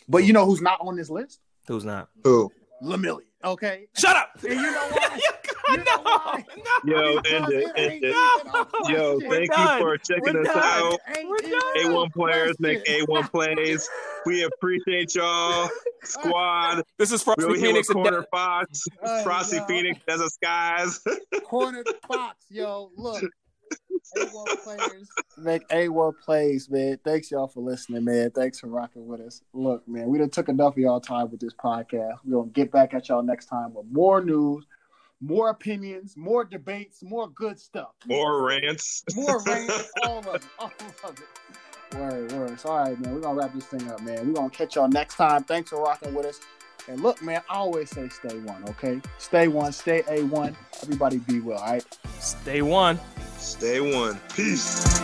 S1: but you know who's not on this list?
S3: Who's not?
S2: Who?
S1: Lemillion. Okay.
S3: Shut up.
S1: And you know why? You know
S3: know.
S1: why?
S3: No.
S2: Yo, end it,
S1: it
S2: end it.
S1: even a
S2: Yo,
S1: question.
S2: thank
S3: done.
S2: you for checking
S3: We're
S2: us
S3: done.
S2: out.
S1: It ain't
S3: We're
S1: even
S3: done.
S1: a
S2: A1 players make. A1 plays. We appreciate y'all. Squad.
S3: This is
S2: We
S3: Frosty
S2: over here
S3: Phenix
S2: with
S3: and
S2: Corner
S3: De-
S2: Fox,
S1: Hey,
S2: Frosty
S1: yo.
S2: Phenix, Desert Skies.
S1: Corner Fox, yo, look. A1 players make A1 plays, man. Thanks y'all for listening, man. Thanks for rocking with us. Look, man, we done took enough of y'all time with this podcast. We're gonna get back at y'all next time with more news, more opinions, more debates, more good stuff.
S2: More rants.
S1: More rain, all of it, all of it. Word, word. All right, man, we're gonna wrap this thing up, man. We're gonna catch y'all next time. Thanks for rocking with us. And look, man, I always say stay one, okay? Stay one, stay A1. Everybody be well, all right?
S3: Stay one.
S2: Stay one. Peace.